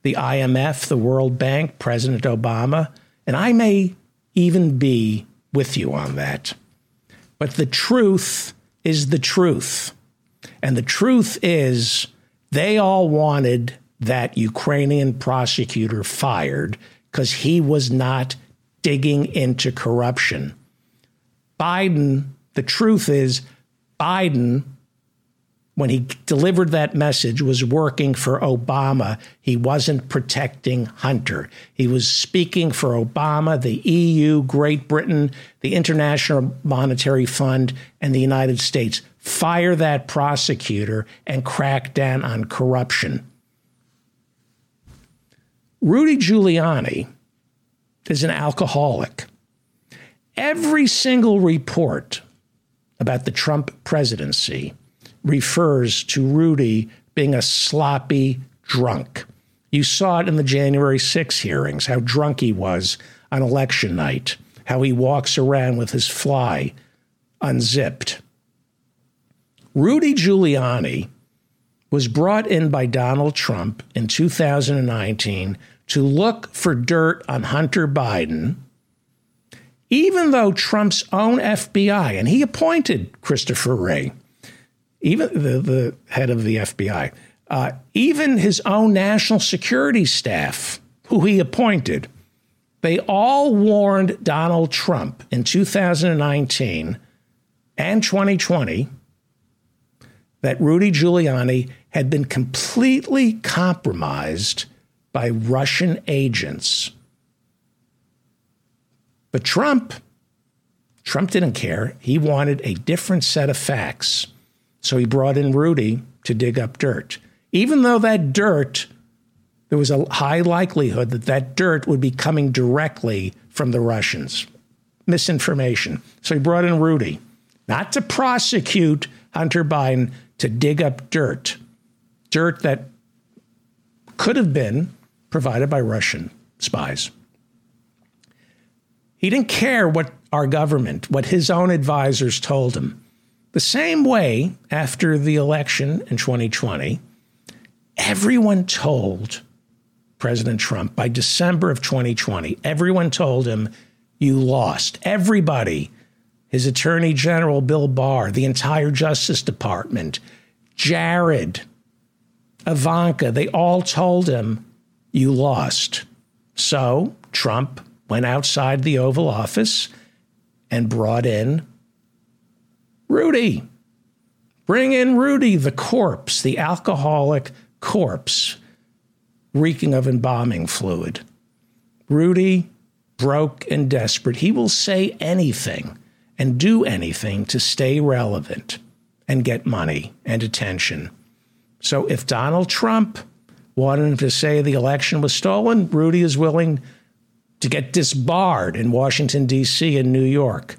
the IMF, the World Bank, President Obama, and I may even be with you on that. But the truth is the truth. And the truth is, they all wanted that Ukrainian prosecutor fired because he was not digging into corruption. Biden, the truth is, Biden when he delivered that message was working for Obama. He wasn't protecting Hunter. He was speaking for Obama, the EU, Great Britain, the International Monetary Fund, and the United States. Fire that prosecutor and crack down on corruption. Rudy Giuliani is an alcoholic. Every single report about the Trump presidency refers to Rudy being a sloppy drunk. You saw it in the January 6 hearings, how drunk he was on election night, how he walks around with his fly unzipped. Rudy Giuliani was brought in by Donald Trump in 2019 to look for dirt on Hunter Biden, even though Trump's own FBI, and he appointed Christopher Wray, even the, the head of the FBI, uh, even his own national security staff, who he appointed, they all warned Donald Trump in 2019 and 2020 that Rudy Giuliani had been completely compromised by Russian agents. But Trump, Trump didn't care. He wanted a different set of facts. So he brought in Rudy to dig up dirt. Even though that dirt, there was a high likelihood that that dirt would be coming directly from the Russians. Misinformation. So he brought in Rudy, not to prosecute Hunter Biden, to dig up dirt. Dirt that could have been provided by Russian spies. He didn't care what our government, what his own advisors told him. The same way, after the election in 2020, everyone told President Trump by December of 2020, everyone told him, You lost. Everybody, his Attorney General Bill Barr, the entire Justice Department, Jared, Ivanka, they all told him, You lost. So Trump went outside the Oval Office and brought in Rudy. Bring in Rudy, the corpse, the alcoholic corpse, reeking of embalming fluid. Rudy, broke and desperate, he will say anything and do anything to stay relevant and get money and attention. So if Donald Trump wanted to say the election was stolen, Rudy is willing to get disbarred in Washington, D.C. and New York,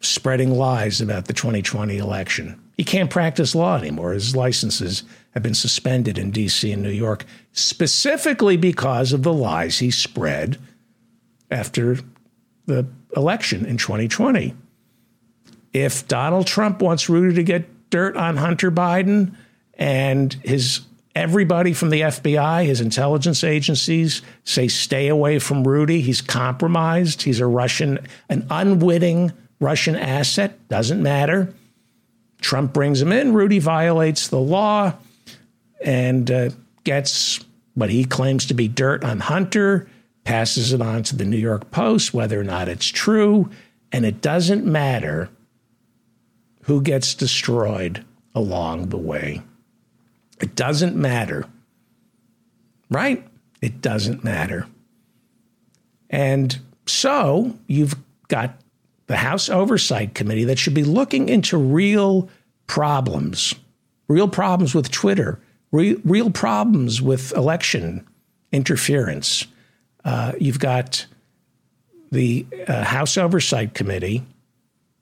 spreading lies about the 2020 election. He can't practice law anymore. His licenses have been suspended in D.C. and New York, specifically because of the lies he spread after the election in 2020. If Donald Trump wants Rudy to get dirt on Hunter Biden and his everybody from the FBI, his intelligence agencies say stay away from Rudy, he's compromised, he's a Russian, an unwitting Russian asset, doesn't matter. Trump brings him in, Rudy violates the law and uh, gets what he claims to be dirt on Hunter passes it on to the New York Post, whether or not it's true. And it doesn't matter who gets destroyed along the way. It doesn't matter. Right? It doesn't matter. And so you've got the House Oversight Committee that should be looking into real problems, real problems with Twitter, re- real problems with election interference. Uh, you've got the uh, House Oversight Committee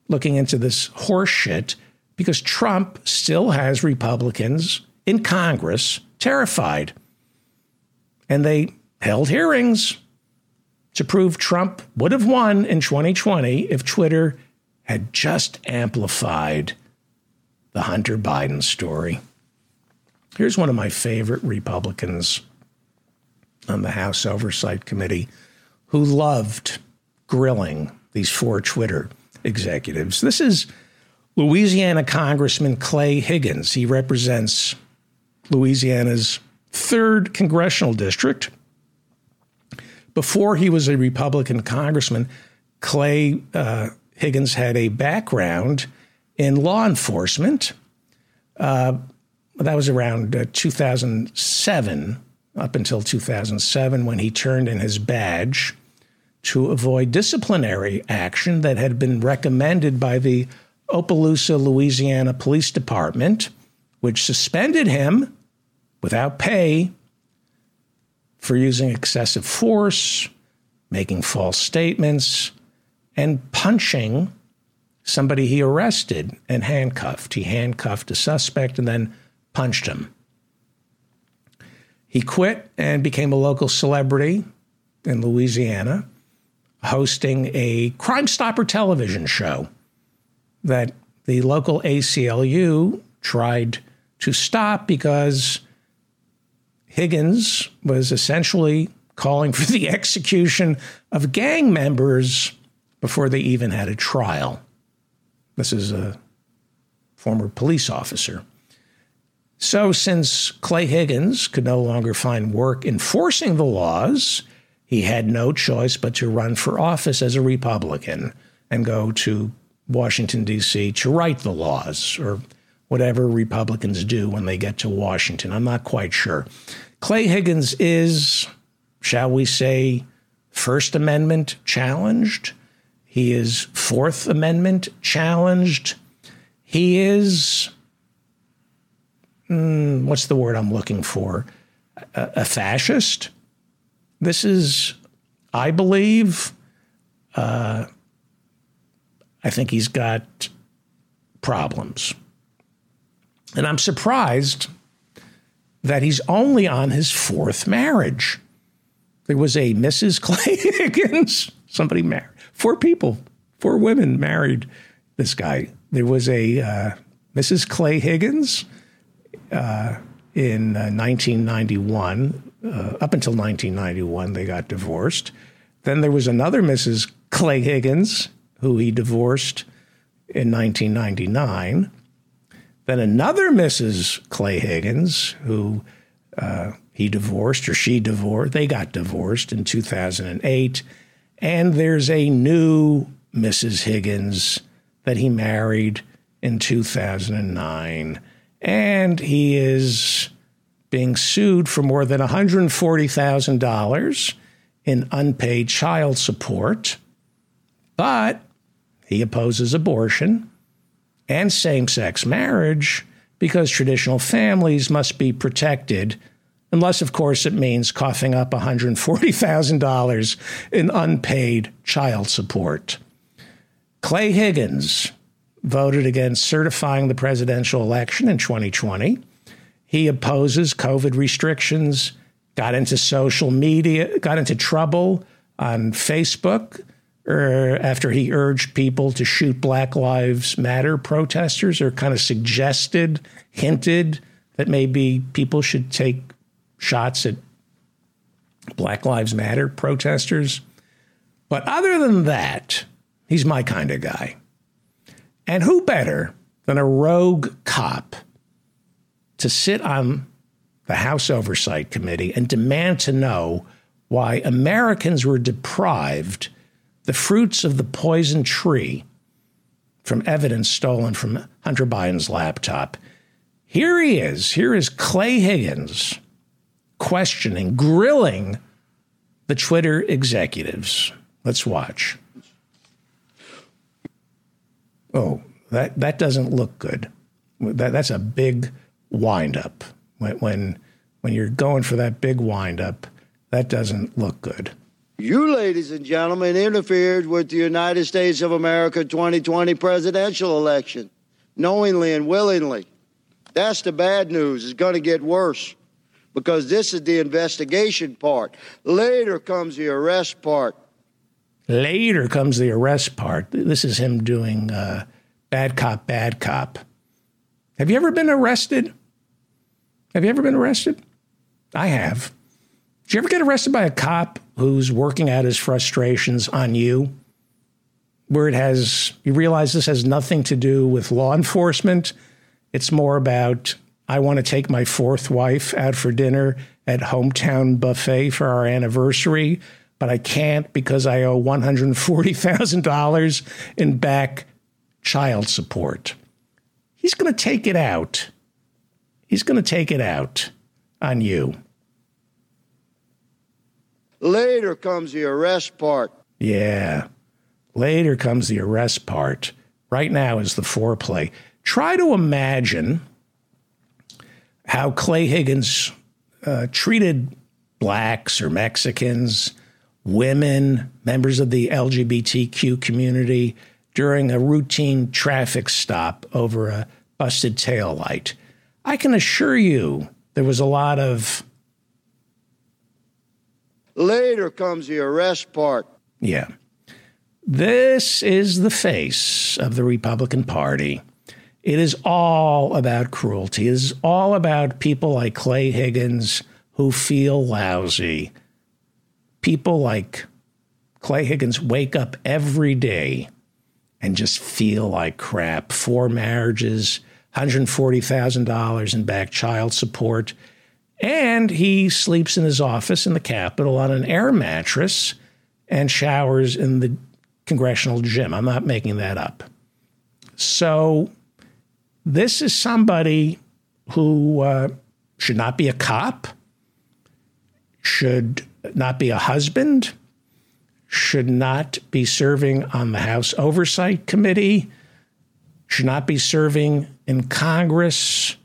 looking into this horseshit because Trump still has Republicans in Congress terrified. And they held hearings to prove Trump would have won in 2020 if Twitter had just amplified the Hunter Biden story. Here's one of my favorite Republicans on the House Oversight Committee who loved grilling these four Twitter executives. This is Louisiana Congressman Clay Higgins. He represents Louisiana's third congressional district. Before he was a Republican congressman, Clay uh, Higgins had a background in law enforcement. Uh, that was around uh, 2007 up until 2007 when he turned in his badge to avoid disciplinary action that had been recommended by the Opelousas, Louisiana Police Department, which suspended him without pay for using excessive force, making false statements, and punching somebody he arrested and handcuffed. He handcuffed a suspect and then punched him. He quit and became a local celebrity in Louisiana, hosting a Crime Stopper television show that the local ACLU tried to stop because Higgins was essentially calling for the [laughs] execution of gang members before they even had a trial. This is a former police officer. So, since Clay Higgins could no longer find work enforcing the laws, he had no choice but to run for office as a Republican and go to Washington, D.C. to write the laws or whatever Republicans do when they get to Washington. I'm not quite sure. Clay Higgins is, shall we say, First Amendment challenged. He is Fourth Amendment challenged. He is mm, what's the word I'm looking for? A, a fascist. This is, I believe, uh, I think he's got problems. And I'm surprised that he's only on his fourth marriage. There was a Mrs. [laughs] Clay Higgins, somebody married, four people, four women married this guy. There was a uh, Mrs. Clay Higgins uh, in uh, 1991. Uh, up until 1991, they got divorced. Then there was another Mrs. Clay Higgins who he divorced in 1999. Then another Mrs. Clay Higgins who uh, he divorced or she divorced. They got divorced in 2008. And there's a new Mrs. Higgins that he married in 2009 and he is being sued for more than $140,000 in unpaid child support. But he opposes abortion and same sex marriage because traditional families must be protected unless, of course, it means coughing up $140,000 in unpaid child support. Clay Higgins voted against certifying the presidential election in 2020. He opposes COVID restrictions, got into social media, got into trouble on Facebook er, after he urged people to shoot Black Lives Matter protesters or kind of suggested, hinted that maybe people should take shots at Black Lives Matter protesters. But other than that, he's my kind of guy. And who better than a rogue cop to sit on the House Oversight Committee and demand to know why Americans were deprived the fruits of the poison tree from evidence stolen from Hunter Biden's laptop. Here he is. Here is Clay Higgins questioning, grilling the Twitter executives. Let's watch. Oh, that, that doesn't look good. That, that's a big windup. When, when, when you're going for that big windup, that doesn't look good. You, ladies and gentlemen, interfered with the United States of America 2020 presidential election, knowingly and willingly. That's the bad news. It's going to get worse because this is the investigation part. Later comes the arrest part. Later comes the arrest part. This is him doing uh, bad cop, bad cop. Have you ever been arrested? Have you ever been arrested? I have. Did you ever get arrested by a cop who's working out his frustrations on you? Where it has, you realize this has nothing to do with law enforcement. It's more about, I want to take my fourth wife out for dinner at Hometown Buffet for our anniversary but I can't because I owe $140,000 in back child support. He's going to take it out. He's going to take it out on you. Later comes the arrest part. Yeah. Later comes the arrest part. Right now is the foreplay. Try to imagine how Clay Higgins uh, treated blacks or Mexicans women, members of the LGBTQ community during a routine traffic stop over a busted tail light. I can assure you there was a lot of. Later comes the arrest part. Yeah. This is the face of the Republican Party. It is all about cruelty. It is all about people like Clay Higgins who feel lousy people like Clay Higgins wake up every day and just feel like crap. Four marriages, $140,000 in back child support. And he sleeps in his office in the Capitol on an air mattress and showers in the congressional gym. I'm not making that up. So, this is somebody who uh, should not be a cop, should not be a husband, should not be serving on the House Oversight Committee, should not be serving in Congress.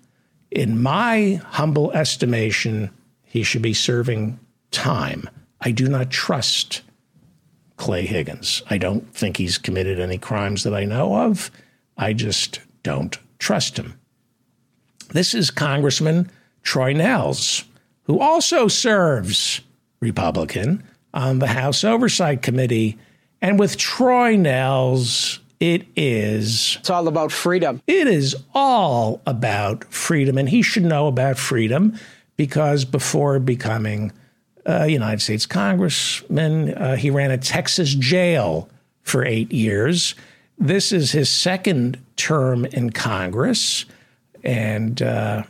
In my humble estimation, he should be serving time. I do not trust Clay Higgins. I don't think he's committed any crimes that I know of. I just don't trust him. This is Congressman Troy Nehls, who also serves Republican on the House Oversight Committee. And with Troy Nehls, it is. It's all about freedom. It is all about freedom. And he should know about freedom because before becoming a United States Congressman, uh, he ran a Texas jail for eight years. This is his second term in Congress. And uh,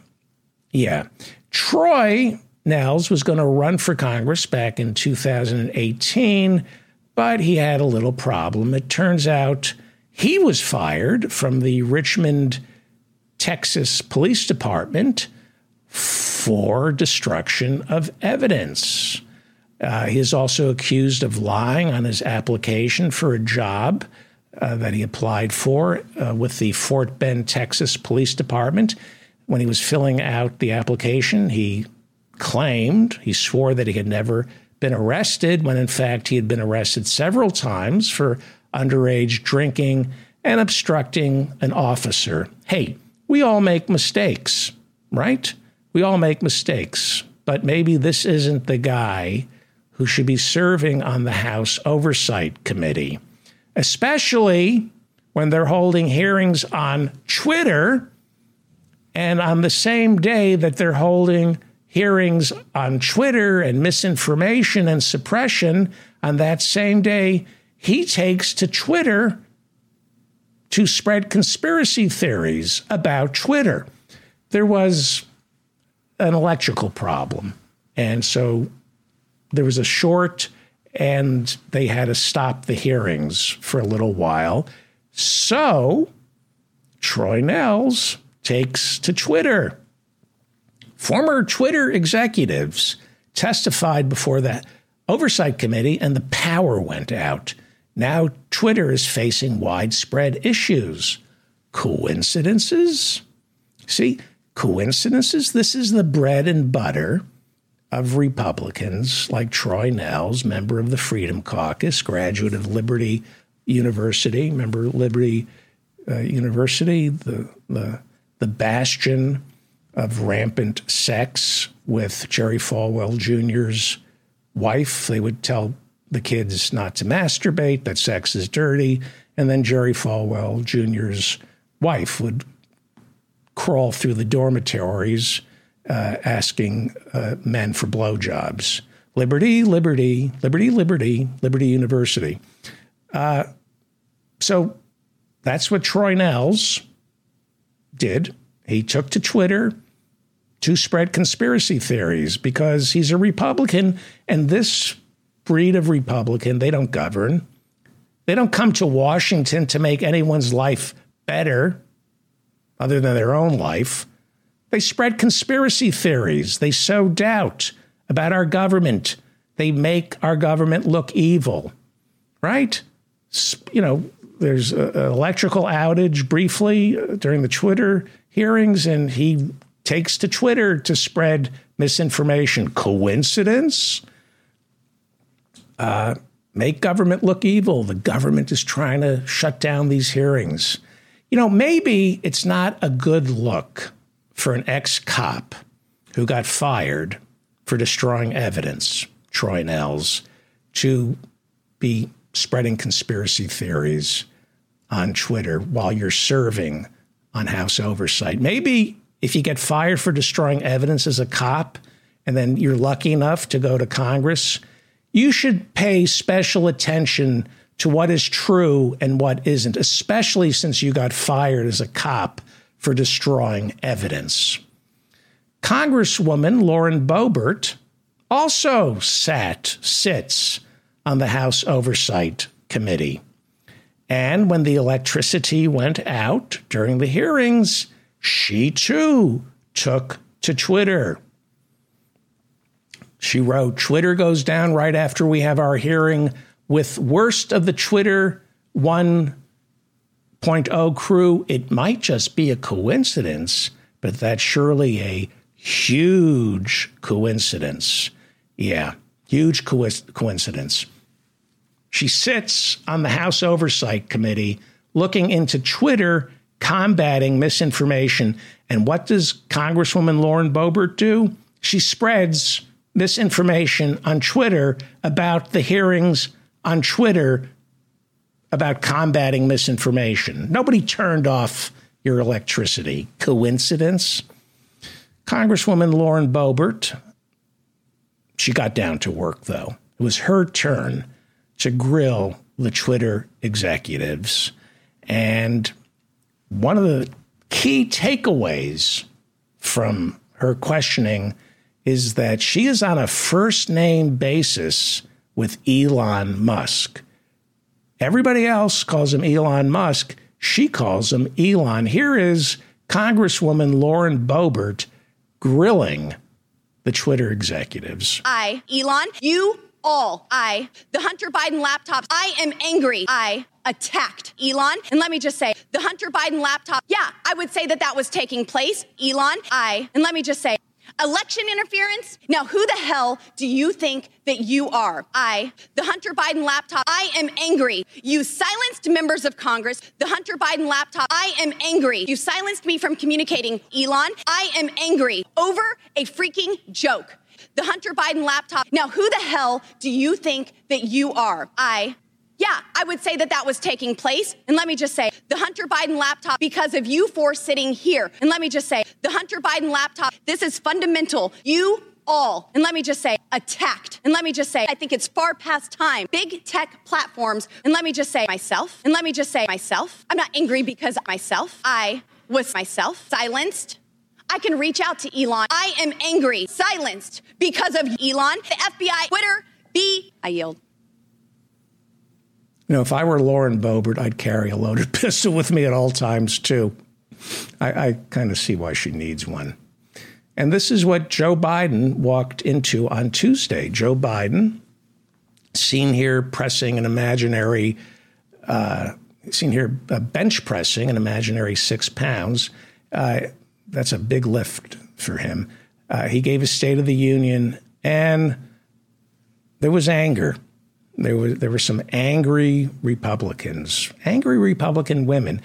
yeah, Troy Nehls was going to run for Congress back in 2018, but he had a little problem. It turns out he was fired from the Richmond, Texas Police Department for destruction of evidence. Uh, he is also accused of lying on his application for a job uh, that he applied for uh, with the Fort Bend, Texas Police Department. When he was filling out the application, he claimed, he swore that he had never been arrested, when in fact he had been arrested several times for underage drinking and obstructing an officer. Hey, we all make mistakes, right? We all make mistakes, but maybe this isn't the guy who should be serving on the House Oversight Committee, especially when they're holding hearings on Twitter and on the same day that they're holding hearings on Twitter and misinformation and suppression, on that same day, he takes to Twitter to spread conspiracy theories about Twitter. There was an electrical problem. And so there was a short, and they had to stop the hearings for a little while. So Troy Nehls takes to Twitter. Former Twitter executives testified before the Oversight Committee, and the power went out. Now Twitter is facing widespread issues. Coincidences? See, coincidences? This is the bread and butter of Republicans like Troy Nehls, member of the Freedom Caucus, graduate of Liberty University, member Liberty uh, University, the, the, the bastion of rampant sex with Jerry Falwell Jr.'s wife. They would tell the kids not to masturbate, that sex is dirty. And then Jerry Falwell Jr.'s wife would crawl through the dormitories uh, asking uh, men for blowjobs. Liberty, liberty, liberty, liberty, Liberty University. Uh, so that's what Troy Nehls did. He took to Twitter to spread conspiracy theories because he's a Republican, and this breed of Republican, they don't govern. They don't come to Washington to make anyone's life better other than their own life. They spread conspiracy theories. They sow doubt about our government. They make our government look evil, right? You know, there's an electrical outage briefly uh, during the Twitter hearings, and he takes to Twitter to spread misinformation. Coincidence? Uh, make government look evil. The government is trying to shut down these hearings you know, maybe it's not a good look for an ex cop who got fired for destroying evidence, Troy Nehls, to be spreading conspiracy theories on Twitter while you're serving on House oversight. Maybe if you get fired for destroying evidence as a cop and then you're lucky enough to go to Congress, you should pay special attention to what is true and what isn't, especially since you got fired as a cop for destroying evidence. Congresswoman Lauren Boebert also sat, sits on the House Oversight Committee. And when the electricity went out during the hearings, she too took to Twitter. She wrote Twitter goes down right after we have our hearing with worst of the Twitter 1.0 crew, it might just be a coincidence, but that's surely a huge coincidence. Yeah, huge co- coincidence. She sits on the House Oversight Committee looking into Twitter combating misinformation. And what does Congresswoman Lauren Boebert do? She spreads misinformation on Twitter about the hearings on Twitter about combating misinformation. Nobody turned off your electricity. Coincidence? Congresswoman Lauren Boebert, she got down to work, though. It was her turn to grill the Twitter executives. And one of the key takeaways from her questioning is that she is on a first name basis with Elon Musk. Everybody else calls him Elon Musk. She calls him Elon. Here is Congresswoman Lauren Boebert grilling the Twitter executives. I, Elon, you all, I, the Hunter Biden laptops, I am angry. I attacked Elon. And let me just say, the Hunter Biden laptop, yeah, I would say that that was taking place. Elon, I, and let me just say, Election interference? Now, who the hell do you think that you are? I, the Hunter Biden laptop, I am angry. You silenced members of Congress. The Hunter Biden laptop, I am angry. You silenced me from communicating. Elon, I am angry over a freaking joke. The Hunter Biden laptop. Now, who the hell do you think that you are? I, yeah, I would say that that was taking place. And let me just say, the Hunter Biden laptop, because of you four sitting here. And let me just say, the Hunter Biden laptop, this is fundamental. You all, and let me just say, attacked. And let me just say, I think it's far past time. Big tech platforms, and let me just say, myself, and let me just say, myself. I'm not angry because myself, I was myself, silenced. I can reach out to Elon. I am angry, silenced because of Elon, the FBI, Twitter, B. I yield. Know, if I were Lauren Boebert, I'd carry a loaded [laughs] pistol with me at all times, too. I, I kind of see why she needs one. And this is what Joe Biden walked into on Tuesday. Joe Biden, seen here pressing an imaginary, uh, seen here uh, bench pressing an imaginary six pounds. Uh, that's a big lift for him. Uh, he gave a State of the Union, and there was anger. There was there were some angry Republicans, angry Republican women.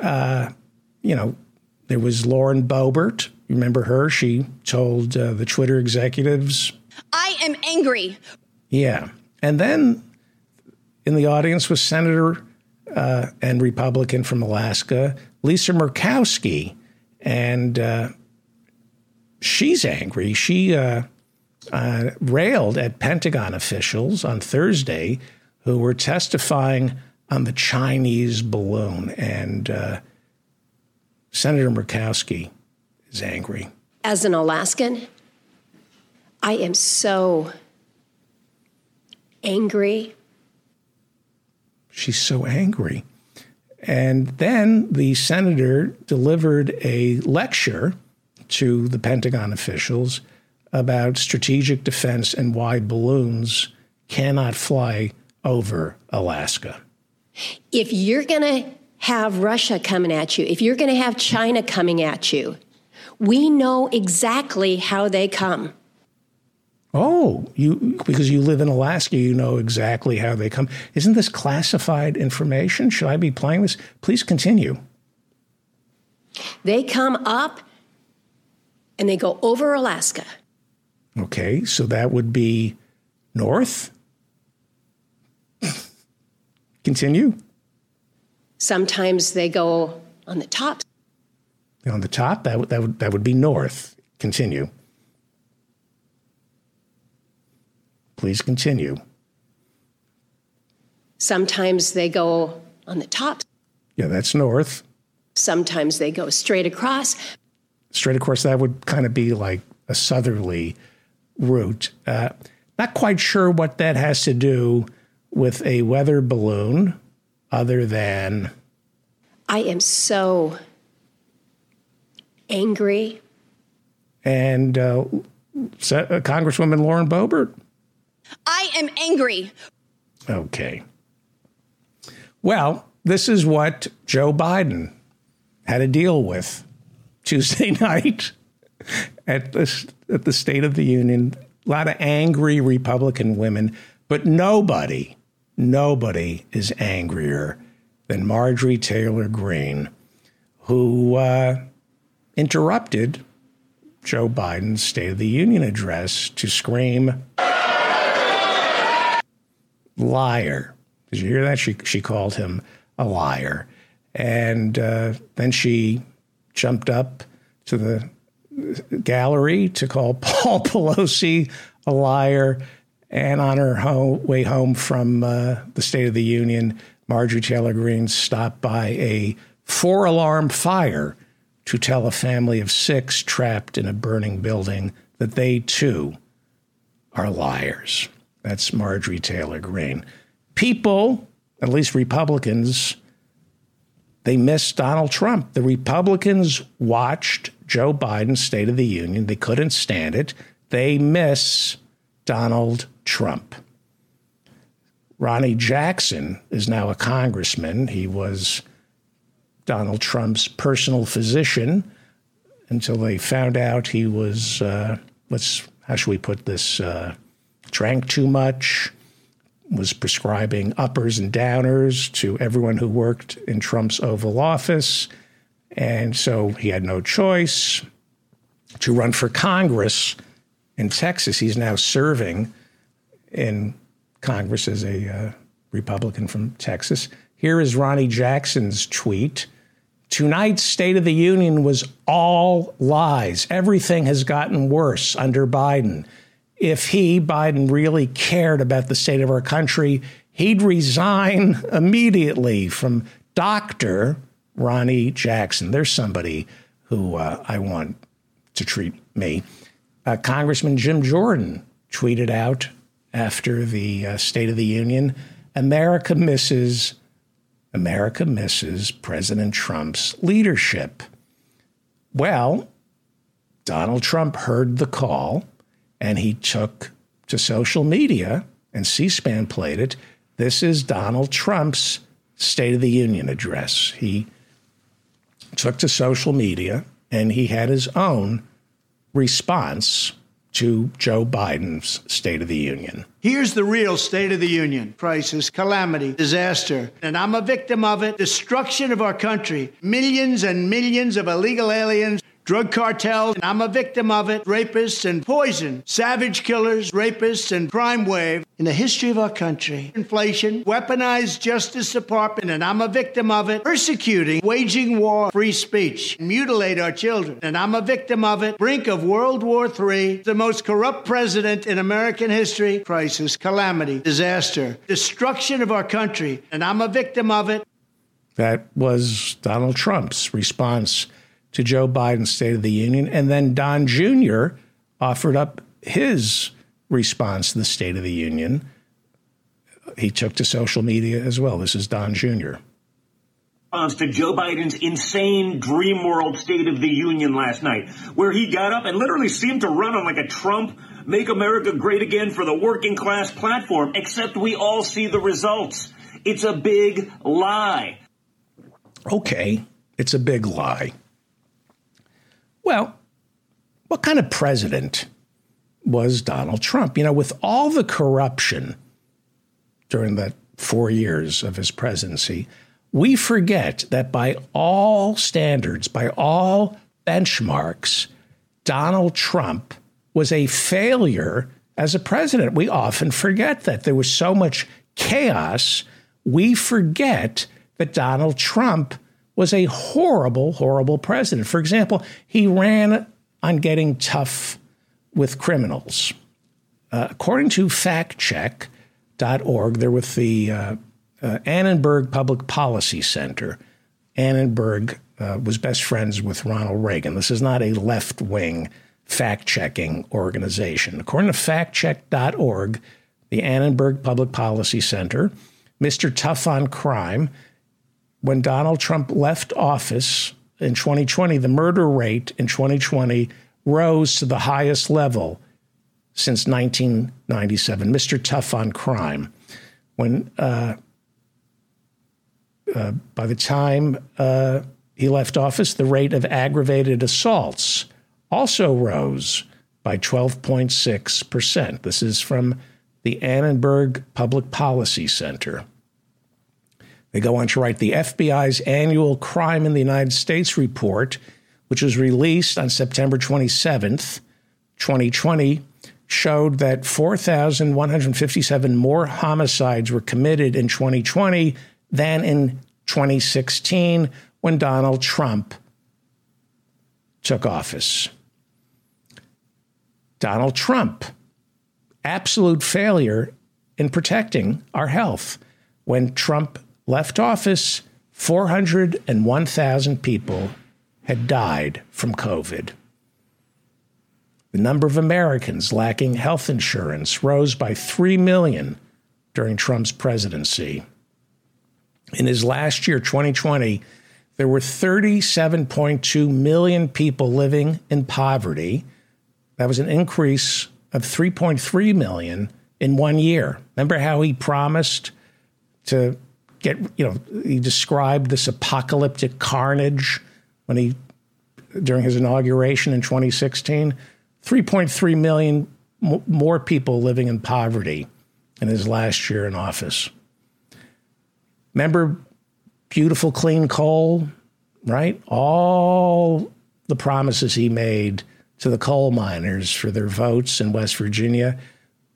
Uh, you know, there was Lauren Boebert. Remember her? She told uh, the Twitter executives, "I am angry." Yeah, and then in the audience was Senator uh, and Republican from Alaska, Lisa Murkowski, and uh, she's angry. She uh, railed at Pentagon officials on Thursday who were testifying on the Chinese balloon. And uh, Senator Murkowski is angry. As an Alaskan, I am so angry. She's so angry. And then the senator delivered a lecture to the Pentagon officials about strategic defense and why balloons cannot fly over Alaska. If you're going to have Russia coming at you, if you're going to have China coming at you, we know exactly how they come. Oh, you because you live in Alaska, you know exactly how they come. Isn't this classified information? Should I be playing this? Please continue. They come up and they go over Alaska. Okay, so that would be north. Continue. Sometimes they go on the top. On the top, that would, that would, that would be north. Continue. Please continue. Sometimes they go on the top. Yeah, that's north. Sometimes they go straight across. Straight across, that would kind of be like a southerly route. Uh, not quite sure what that has to do with a weather balloon, other than. I am so angry. And uh, uh, Congresswoman Lauren Boebert? I am angry. Okay. Well, this is what Joe Biden had to deal with Tuesday [laughs] night at the, at the State of the Union. A lot of angry Republican women, but nobody, nobody is angrier than Marjorie Taylor Greene, who uh, interrupted Joe Biden's State of the Union address to scream, liar. Did you hear that? She, she called him a liar. And uh, then she jumped up to the gallery to call [laughs] Paul Pelosi a liar. And on her home, way home from uh, the State of the Union, Marjorie Taylor Greene stopped by a four alarm fire to tell a family of six trapped in a burning building that they too are liars. That's Marjorie Taylor Greene. People, at least Republicans, they missed Donald Trump. The Republicans watched Joe Biden's State of the Union. They couldn't stand it. They miss Donald Trump. Ronny Jackson is now a congressman. He was Donald Trump's personal physician until they found out he was, uh, let's, how should we put this, uh, drank too much, was prescribing uppers and downers to everyone who worked in Trump's Oval Office. And so he had no choice to run for Congress in Texas. He's now serving in Congress as a uh, Republican from Texas. Here is Ronny Jackson's tweet. Tonight's State of the Union was all lies. Everything has gotten worse under Biden. If he, Biden, really cared about the state of our country, he'd resign [laughs] immediately from Dr. Ronny Jackson. There's somebody who uh, I want to treat me. Uh, Congressman Jim Jordan tweeted out after the uh, State of the Union America misses America misses President Trump's leadership. Well, Donald Trump heard the call and he took to social media, and C SPAN played it. This is Donald Trump's State of the Union address. He took to social media and he had his own response to Joe Biden's State of the Union. Here's the real State of the Union crisis, calamity, disaster. And I'm a victim of it. Destruction of our country. Millions and millions of illegal aliens drug cartels, and I'm a victim of it, rapists and poison, savage killers, rapists and crime wave. In the history of our country. Inflation, weaponized Justice Department, and I'm a victim of it, persecuting, waging war, free speech, mutilate our children, and I'm a victim of it, brink of World War III, the most corrupt president in American history, crisis, calamity, disaster, destruction of our country, and I'm a victim of it. That was Donald Trump's response to Joe Biden's State of the Union. And then Don Jr. offered up his response to the State of the Union. He took to social media as well. This is Don Jr. Response to Joe Biden's insane dream world State of the Union last night, where he got up and literally seemed to run on like a Trump Make America Great Again for the working class platform, except we all see the results. It's a big lie. Okay, it's a big lie. Well, what kind of president was Donald Trump? You know, with all the corruption during the four years of his presidency, we forget that by all standards, by all benchmarks, Donald Trump was a failure as a president. We often forget that. There was so much chaos. We forget that Donald Trump was a horrible, horrible president. For example, he ran on getting tough with criminals. Uh, according to factcheck.org, they're with the uh, uh, Annenberg Public Policy Center. Annenberg uh, was best friends with Ronald Reagan. This is not a left wing fact checking organization. According to factcheck.org, the Annenberg Public Policy Center, Mr. Tough on Crime when Donald Trump left office in 2020, the murder rate in 2020 rose to the highest level since 1997. Mr. Tough on Crime. When uh, uh, by the time uh, he left office, the rate of aggravated assaults also rose by 12.6%. This is from the Annenberg Public Policy Center. They go on to write the FBI's annual Crime in the United States report, which was released on September 27th, 2020, showed that 4,157 more homicides were committed in 2020 than in 2016 when Donald Trump took office. Donald Trump, absolute failure in protecting our health. When Trump left office, 401,000 people had died from COVID. The number of Americans lacking health insurance rose by 3 million during Trump's presidency. In his last year, 2020, there were 37.2 million people living in poverty. That was an increase of 3.3 million in one year. Remember how he promised to get, you know, he described this apocalyptic carnage when he during his inauguration in 2016, 3.3 million more people living in poverty in his last year in office. Remember beautiful clean coal, right? All the promises he made to the coal miners for their votes in West Virginia.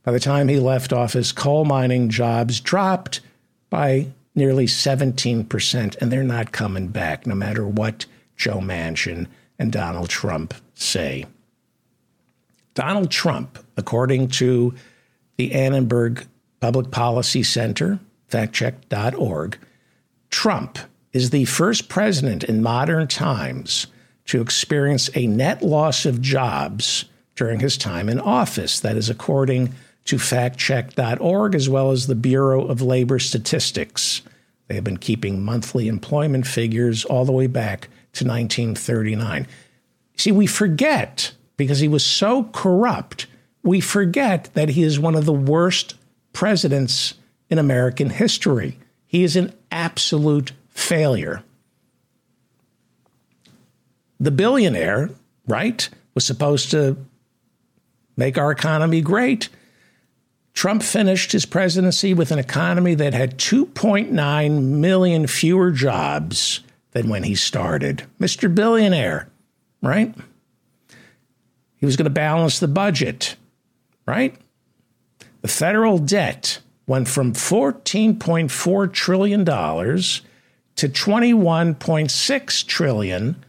By the time he left office, coal mining jobs dropped by nearly 17%, and they're not coming back, no matter what Joe Manchin and Donald Trump say. Donald Trump, according to the Annenberg Public Policy Center, factcheck.org, Trump is the first president in modern times to experience a net loss of jobs during his time in office. That is according to factcheck.org as well as the Bureau of Labor Statistics. They have been keeping monthly employment figures all the way back to 1939. See, we forget because he was so corrupt, we forget that he is one of the worst presidents in American history. He is an absolute failure. The billionaire, right, was supposed to make our economy great. Trump finished his presidency with an economy that had 2.9 million fewer jobs than when he started. Mr. Billionaire, right? He was going to balance the budget, right? The federal debt went from $14.4 trillion to $21.6 trillion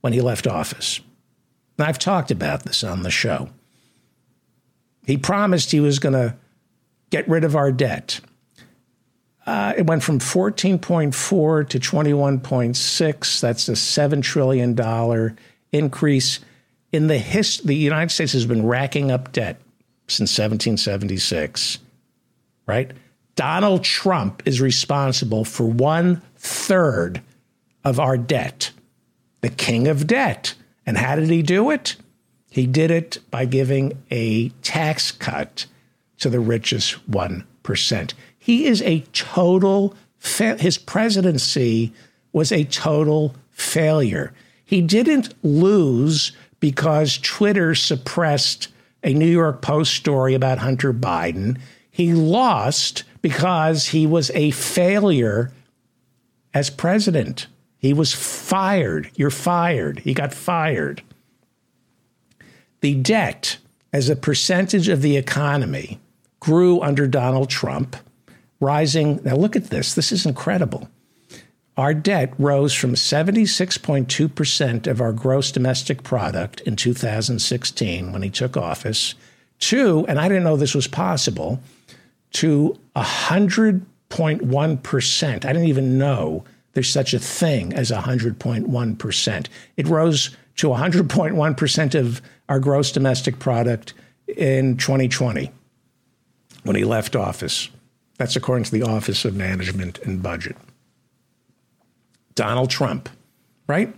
when he left office. And I've talked about this on the show. He promised he was going to get rid of our debt. Uh, it went from 14.4 to 21.6. That's a $7 trillion increase. In the his, the United States has been racking up debt since 1776, right? Donald Trump is responsible for one third of our debt, the king of debt. And how did he do it? He did it by giving a tax cut to the richest 1%. He is a total, fa- his presidency was a total failure. He didn't lose because Twitter suppressed a New York Post story about Hunter Biden. He lost because he was a failure as president. He was fired. You're fired. He got fired the debt as a percentage of the economy grew under Donald Trump, rising. Now, look at this. This is incredible. Our debt rose from 76.2% of our gross domestic product in 2016 when he took office to, and I didn't know this was possible, to 100.1%. I didn't even know there's such a thing as 100.1%. It rose to 100.1% of our gross domestic product in 2020 when he left office. That's according to the Office of Management and Budget. Donald Trump, right?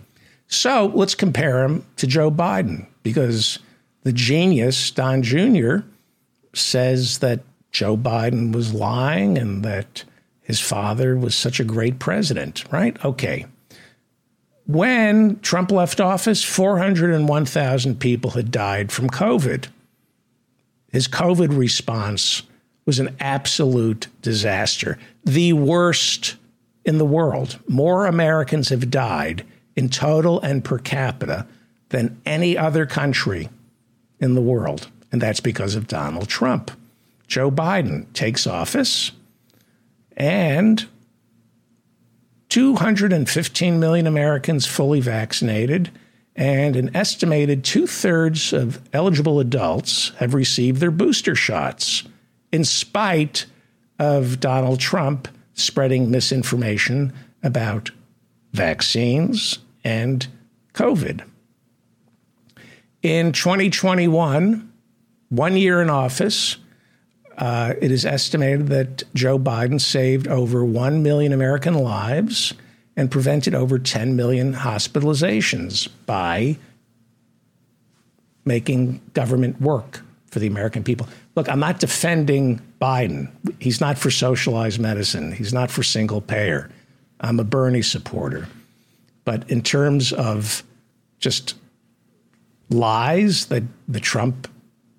So let's compare him to Joe Biden because the genius, Don Jr., says that Joe Biden was lying and that his father was such a great president, right? Okay. When Trump left office, 401,000 people had died from COVID. His COVID response was an absolute disaster, the worst in the world. More Americans have died in total and per capita than any other country in the world. And that's because of Donald Trump. Joe Biden takes office and 215 million Americans fully vaccinated, and an estimated two thirds of eligible adults have received their booster shots, in spite of Donald Trump spreading misinformation about vaccines and COVID. In 2021, one year in office, uh, it is estimated that Joe Biden saved over 1 million American lives and prevented over 10 million hospitalizations by making government work for the American people. Look, I'm not defending Biden. He's not for socialized medicine, he's not for single payer. I'm a Bernie supporter. But in terms of just lies that the Trump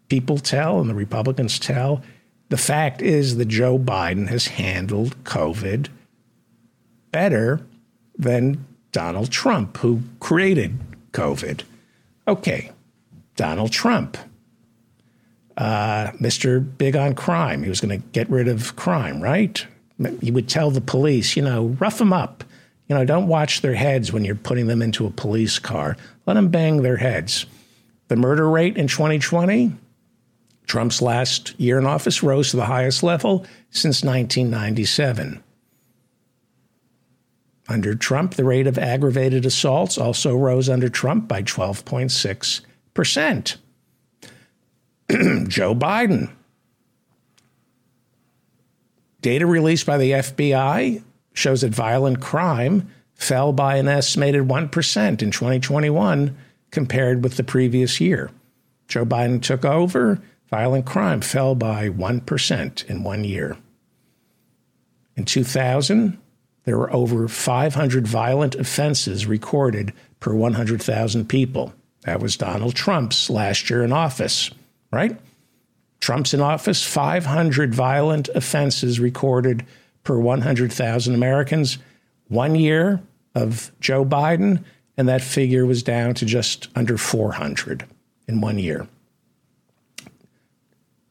people tell and the Republicans tell. The fact is that Joe Biden has handled COVID better than Donald Trump, who created COVID. Okay, Donald Trump, uh, Mr. Big on Crime. He was going to get rid of crime, right? He would tell the police, you know, rough them up. You know, don't watch their heads when you're putting them into a police car. Let them bang their heads. The murder rate in 2020, Trump's last year in office, rose to the highest level since 1997. Under Trump, the rate of aggravated assaults also rose under Trump by 12.6%. [clears throat] Joe Biden. Data released by the FBI shows that violent crime fell by an estimated 1% in 2021 compared with the previous year. Joe Biden took over, violent crime fell by 1% in one year. In 2000, there were over 500 violent offenses recorded per 100,000 people. That was Donald Trump's last year in office, right? Trump's in office, 500 violent offenses recorded per 100,000 Americans. One year of Joe Biden, and that figure was down to just under 400 in one year.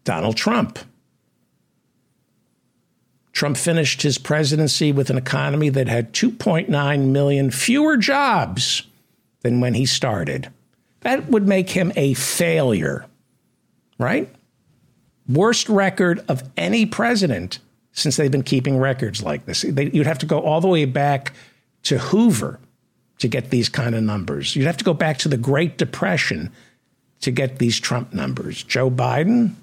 Donald Trump. Trump finished his presidency with an economy that had 2.9 million fewer jobs than when he started. That would make him a failure, right? Worst record of any president since they've been keeping records like this. They, you'd have to go all the way back to Hoover to get these kind of numbers. You'd have to go back to the Great Depression to get these Trump numbers. Joe Biden,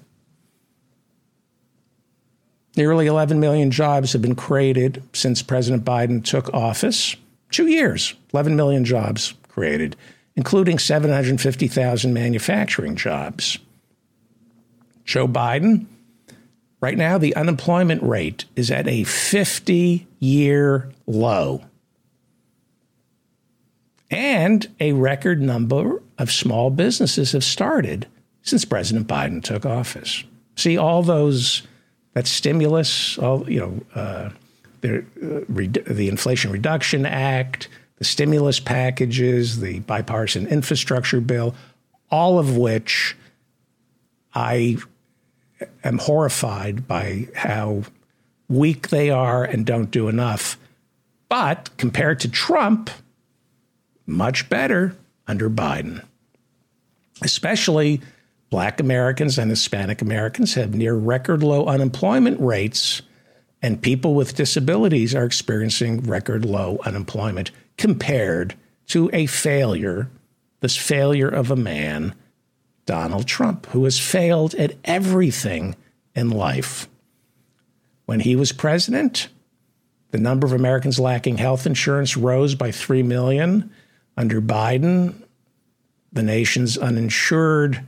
nearly 11 million jobs have been created since President Biden took office. Two years, 11 million jobs created, including 750,000 manufacturing jobs. Joe Biden, right now, the unemployment rate is at a 50 year low and a record number of small businesses have started since President Biden took office. See, all those that stimulus, all you know, uh, the, uh, re- the Inflation Reduction Act, the stimulus packages, the bipartisan infrastructure bill, all of which I am horrified by how weak they are and don't do enough. But compared to Trump, much better under Biden. Especially Black Americans and Hispanic Americans have near record low unemployment rates, and people with disabilities are experiencing record low unemployment compared to a failure, this failure of a man, Donald Trump, who has failed at everything in life. When he was president, the number of Americans lacking health insurance rose by 3 million under Biden, the nation's uninsured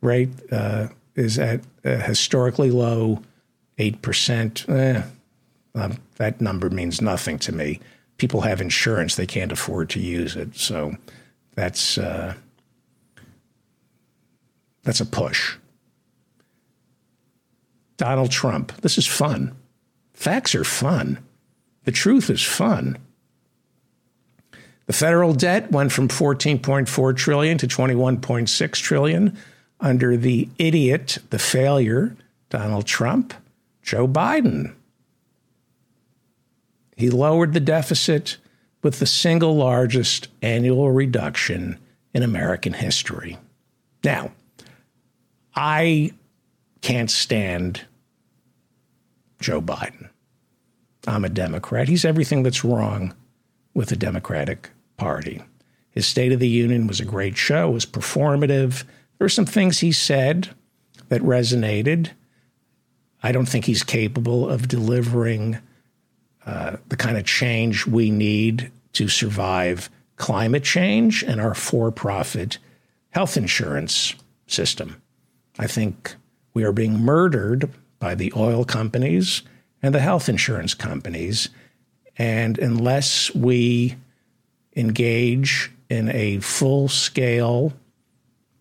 rate uh, is at a historically low 8%. Eh, um, that number means nothing to me. People have insurance, they can't afford to use it. So that's, uh, that's a push. Donald Trump, this is fun. Facts are fun. The truth is fun. The federal debt went from 14.4 trillion to 21.6 trillion under the idiot, the failure, Donald Trump, Joe Biden. He lowered the deficit with the single largest annual reduction in American history. Now, I can't stand Joe Biden. I'm a Democrat. He's everything that's wrong with the Democratic Party. His State of the Union was a great show, was performative. There were some things he said that resonated. I don't think he's capable of delivering uh, the kind of change we need to survive climate change and our for profit health insurance system. I think we are being murdered by the oil companies and the health insurance companies and unless we engage in a full scale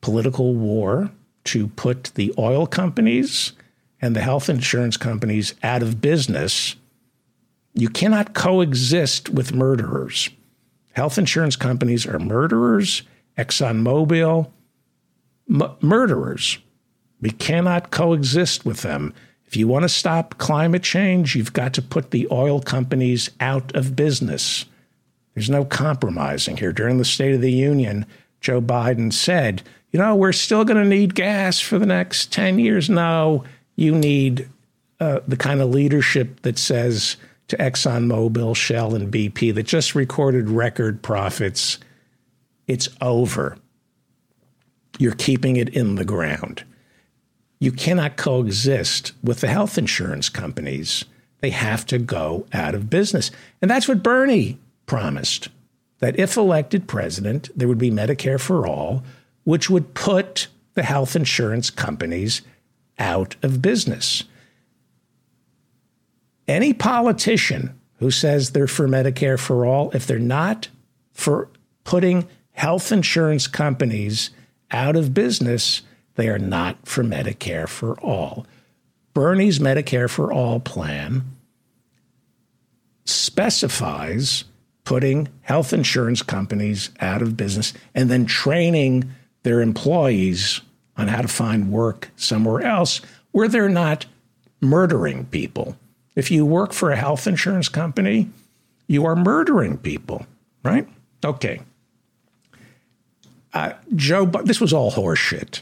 political war to put the oil companies and the health insurance companies out of business. You cannot coexist with murderers. Health insurance companies are murderers, ExxonMobil, m- murderers. We cannot coexist with them. If you want to stop climate change, you've got to put the oil companies out of business. There's no compromising here. During the State of the Union, Joe Biden said, you know, we're still going to need gas for the next 10 years. No, you need uh, the kind of leadership that says to ExxonMobil, Shell, and BP that just recorded record profits, it's over. You're keeping it in the ground. You cannot coexist with the health insurance companies. They have to go out of business. And that's what Bernie promised that if elected president, there would be Medicare for all, which would put the health insurance companies out of business. Any politician who says they're for Medicare for all, if they're not for putting health insurance companies out of business, they are not for Medicare for all. Bernie's Medicare for all plan specifies putting health insurance companies out of business and then training their employees on how to find work somewhere else where they're not murdering people. If you work for a health insurance company, you are murdering people, right? Okay. Uh, Joe, this was all horseshit.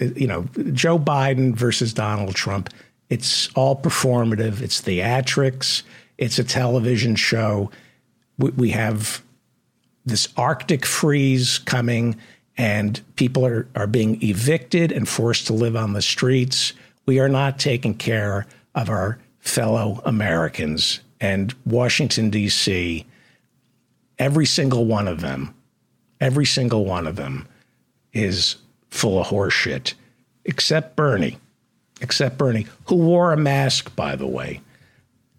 You know, Joe Biden versus Donald Trump. It's all performative. It's theatrics. It's a television show. We, have this Arctic freeze coming and people are, are being evicted and forced to live on the streets. We are not taking care of our fellow Americans. And Washington, D.C., every single one of them, every single one of them is full of horseshit, except Bernie, except Bernie, who wore a mask, by the way.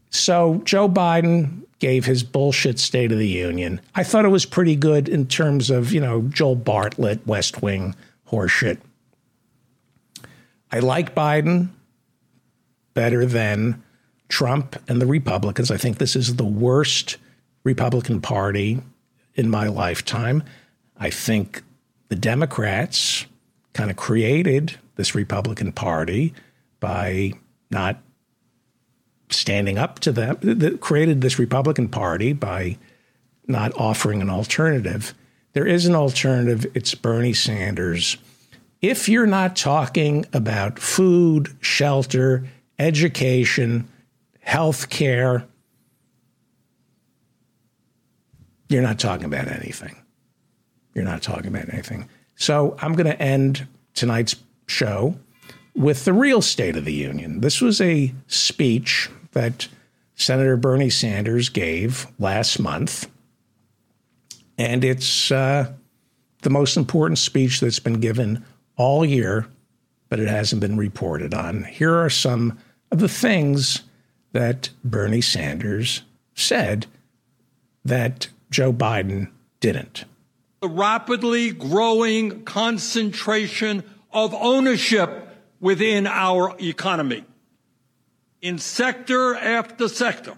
So Joe Biden gave his bullshit State of the Union. I thought it was pretty good in terms of, you know, Joel Bartlet, West Wing horseshit. I like Biden better than Trump and the Republicans. I think this is the worst Republican Party in my lifetime. I think the Democrats kind of created this Republican Party by not standing up to them, that created this Republican Party by not offering an alternative. There is an alternative. It's Bernie Sanders. If you're not talking about food, shelter, education, health care, you're not talking about anything. You're not talking about anything. So I'm going to end tonight's show with the real State of the Union. This was a speech that Senator Bernie Sanders gave last month. And it's uh, the most important speech that's been given all year, but it hasn't been reported on. Here are some of the things that Bernie Sanders said that Joe Biden didn't. The rapidly growing concentration of ownership within our economy in sector after sector,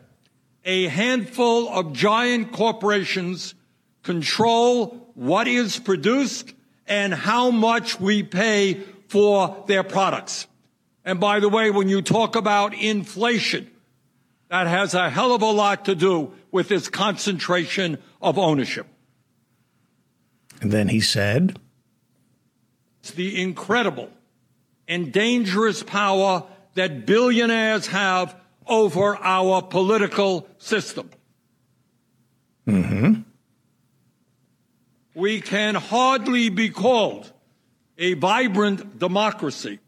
a handful of giant corporations control what is produced and how much we pay for their products. And by the way, when you talk about inflation, that has a hell of a lot to do with this concentration of ownership. And then he said, It's the incredible and dangerous power that billionaires have over our political system. Mm-hmm. We can hardly be called a vibrant democracy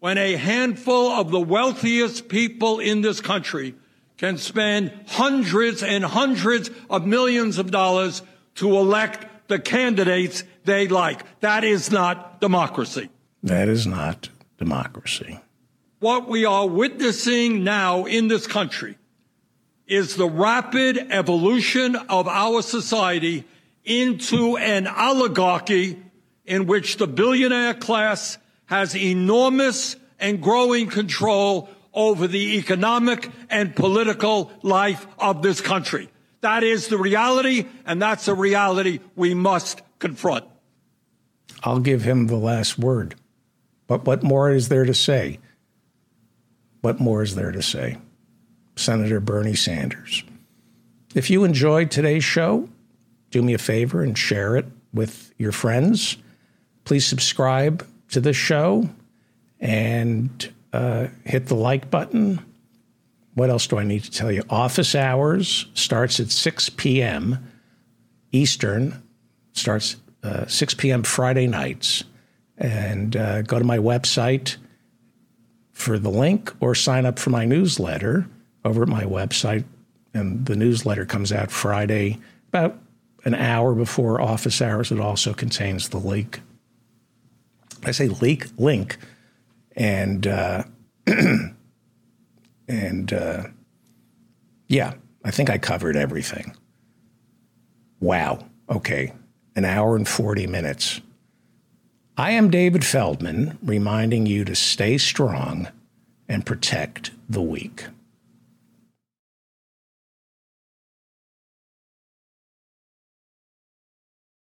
when a handful of the wealthiest people in this country can spend hundreds and hundreds of millions of dollars to elect the candidates they like. That is not democracy. That is not democracy. What we are witnessing now in this country is the rapid evolution of our society into an oligarchy in which the billionaire class has enormous and growing control over the economic and political life of this country. That is the reality, and that's a reality we must confront. I'll give him the last word. But what more is there to say? What more is there to say? Senator Bernie Sanders. If you enjoyed today's show, do me a favor and share it with your friends. Please subscribe to the show and uh, hit the like button. What else do I need to tell you? Office hours starts at 6 p.m. Eastern, starts uh, 6 p.m. Friday nights. And uh, go to my website for the link or sign up for my newsletter over at my website. And the newsletter comes out Friday, about an hour before office hours. It also contains the link. I say leak link, and uh, [clears throat] and uh, yeah, I think I covered everything. Wow. Okay, an hour and forty minutes. I am David Feldman, reminding you to stay strong and protect the weak.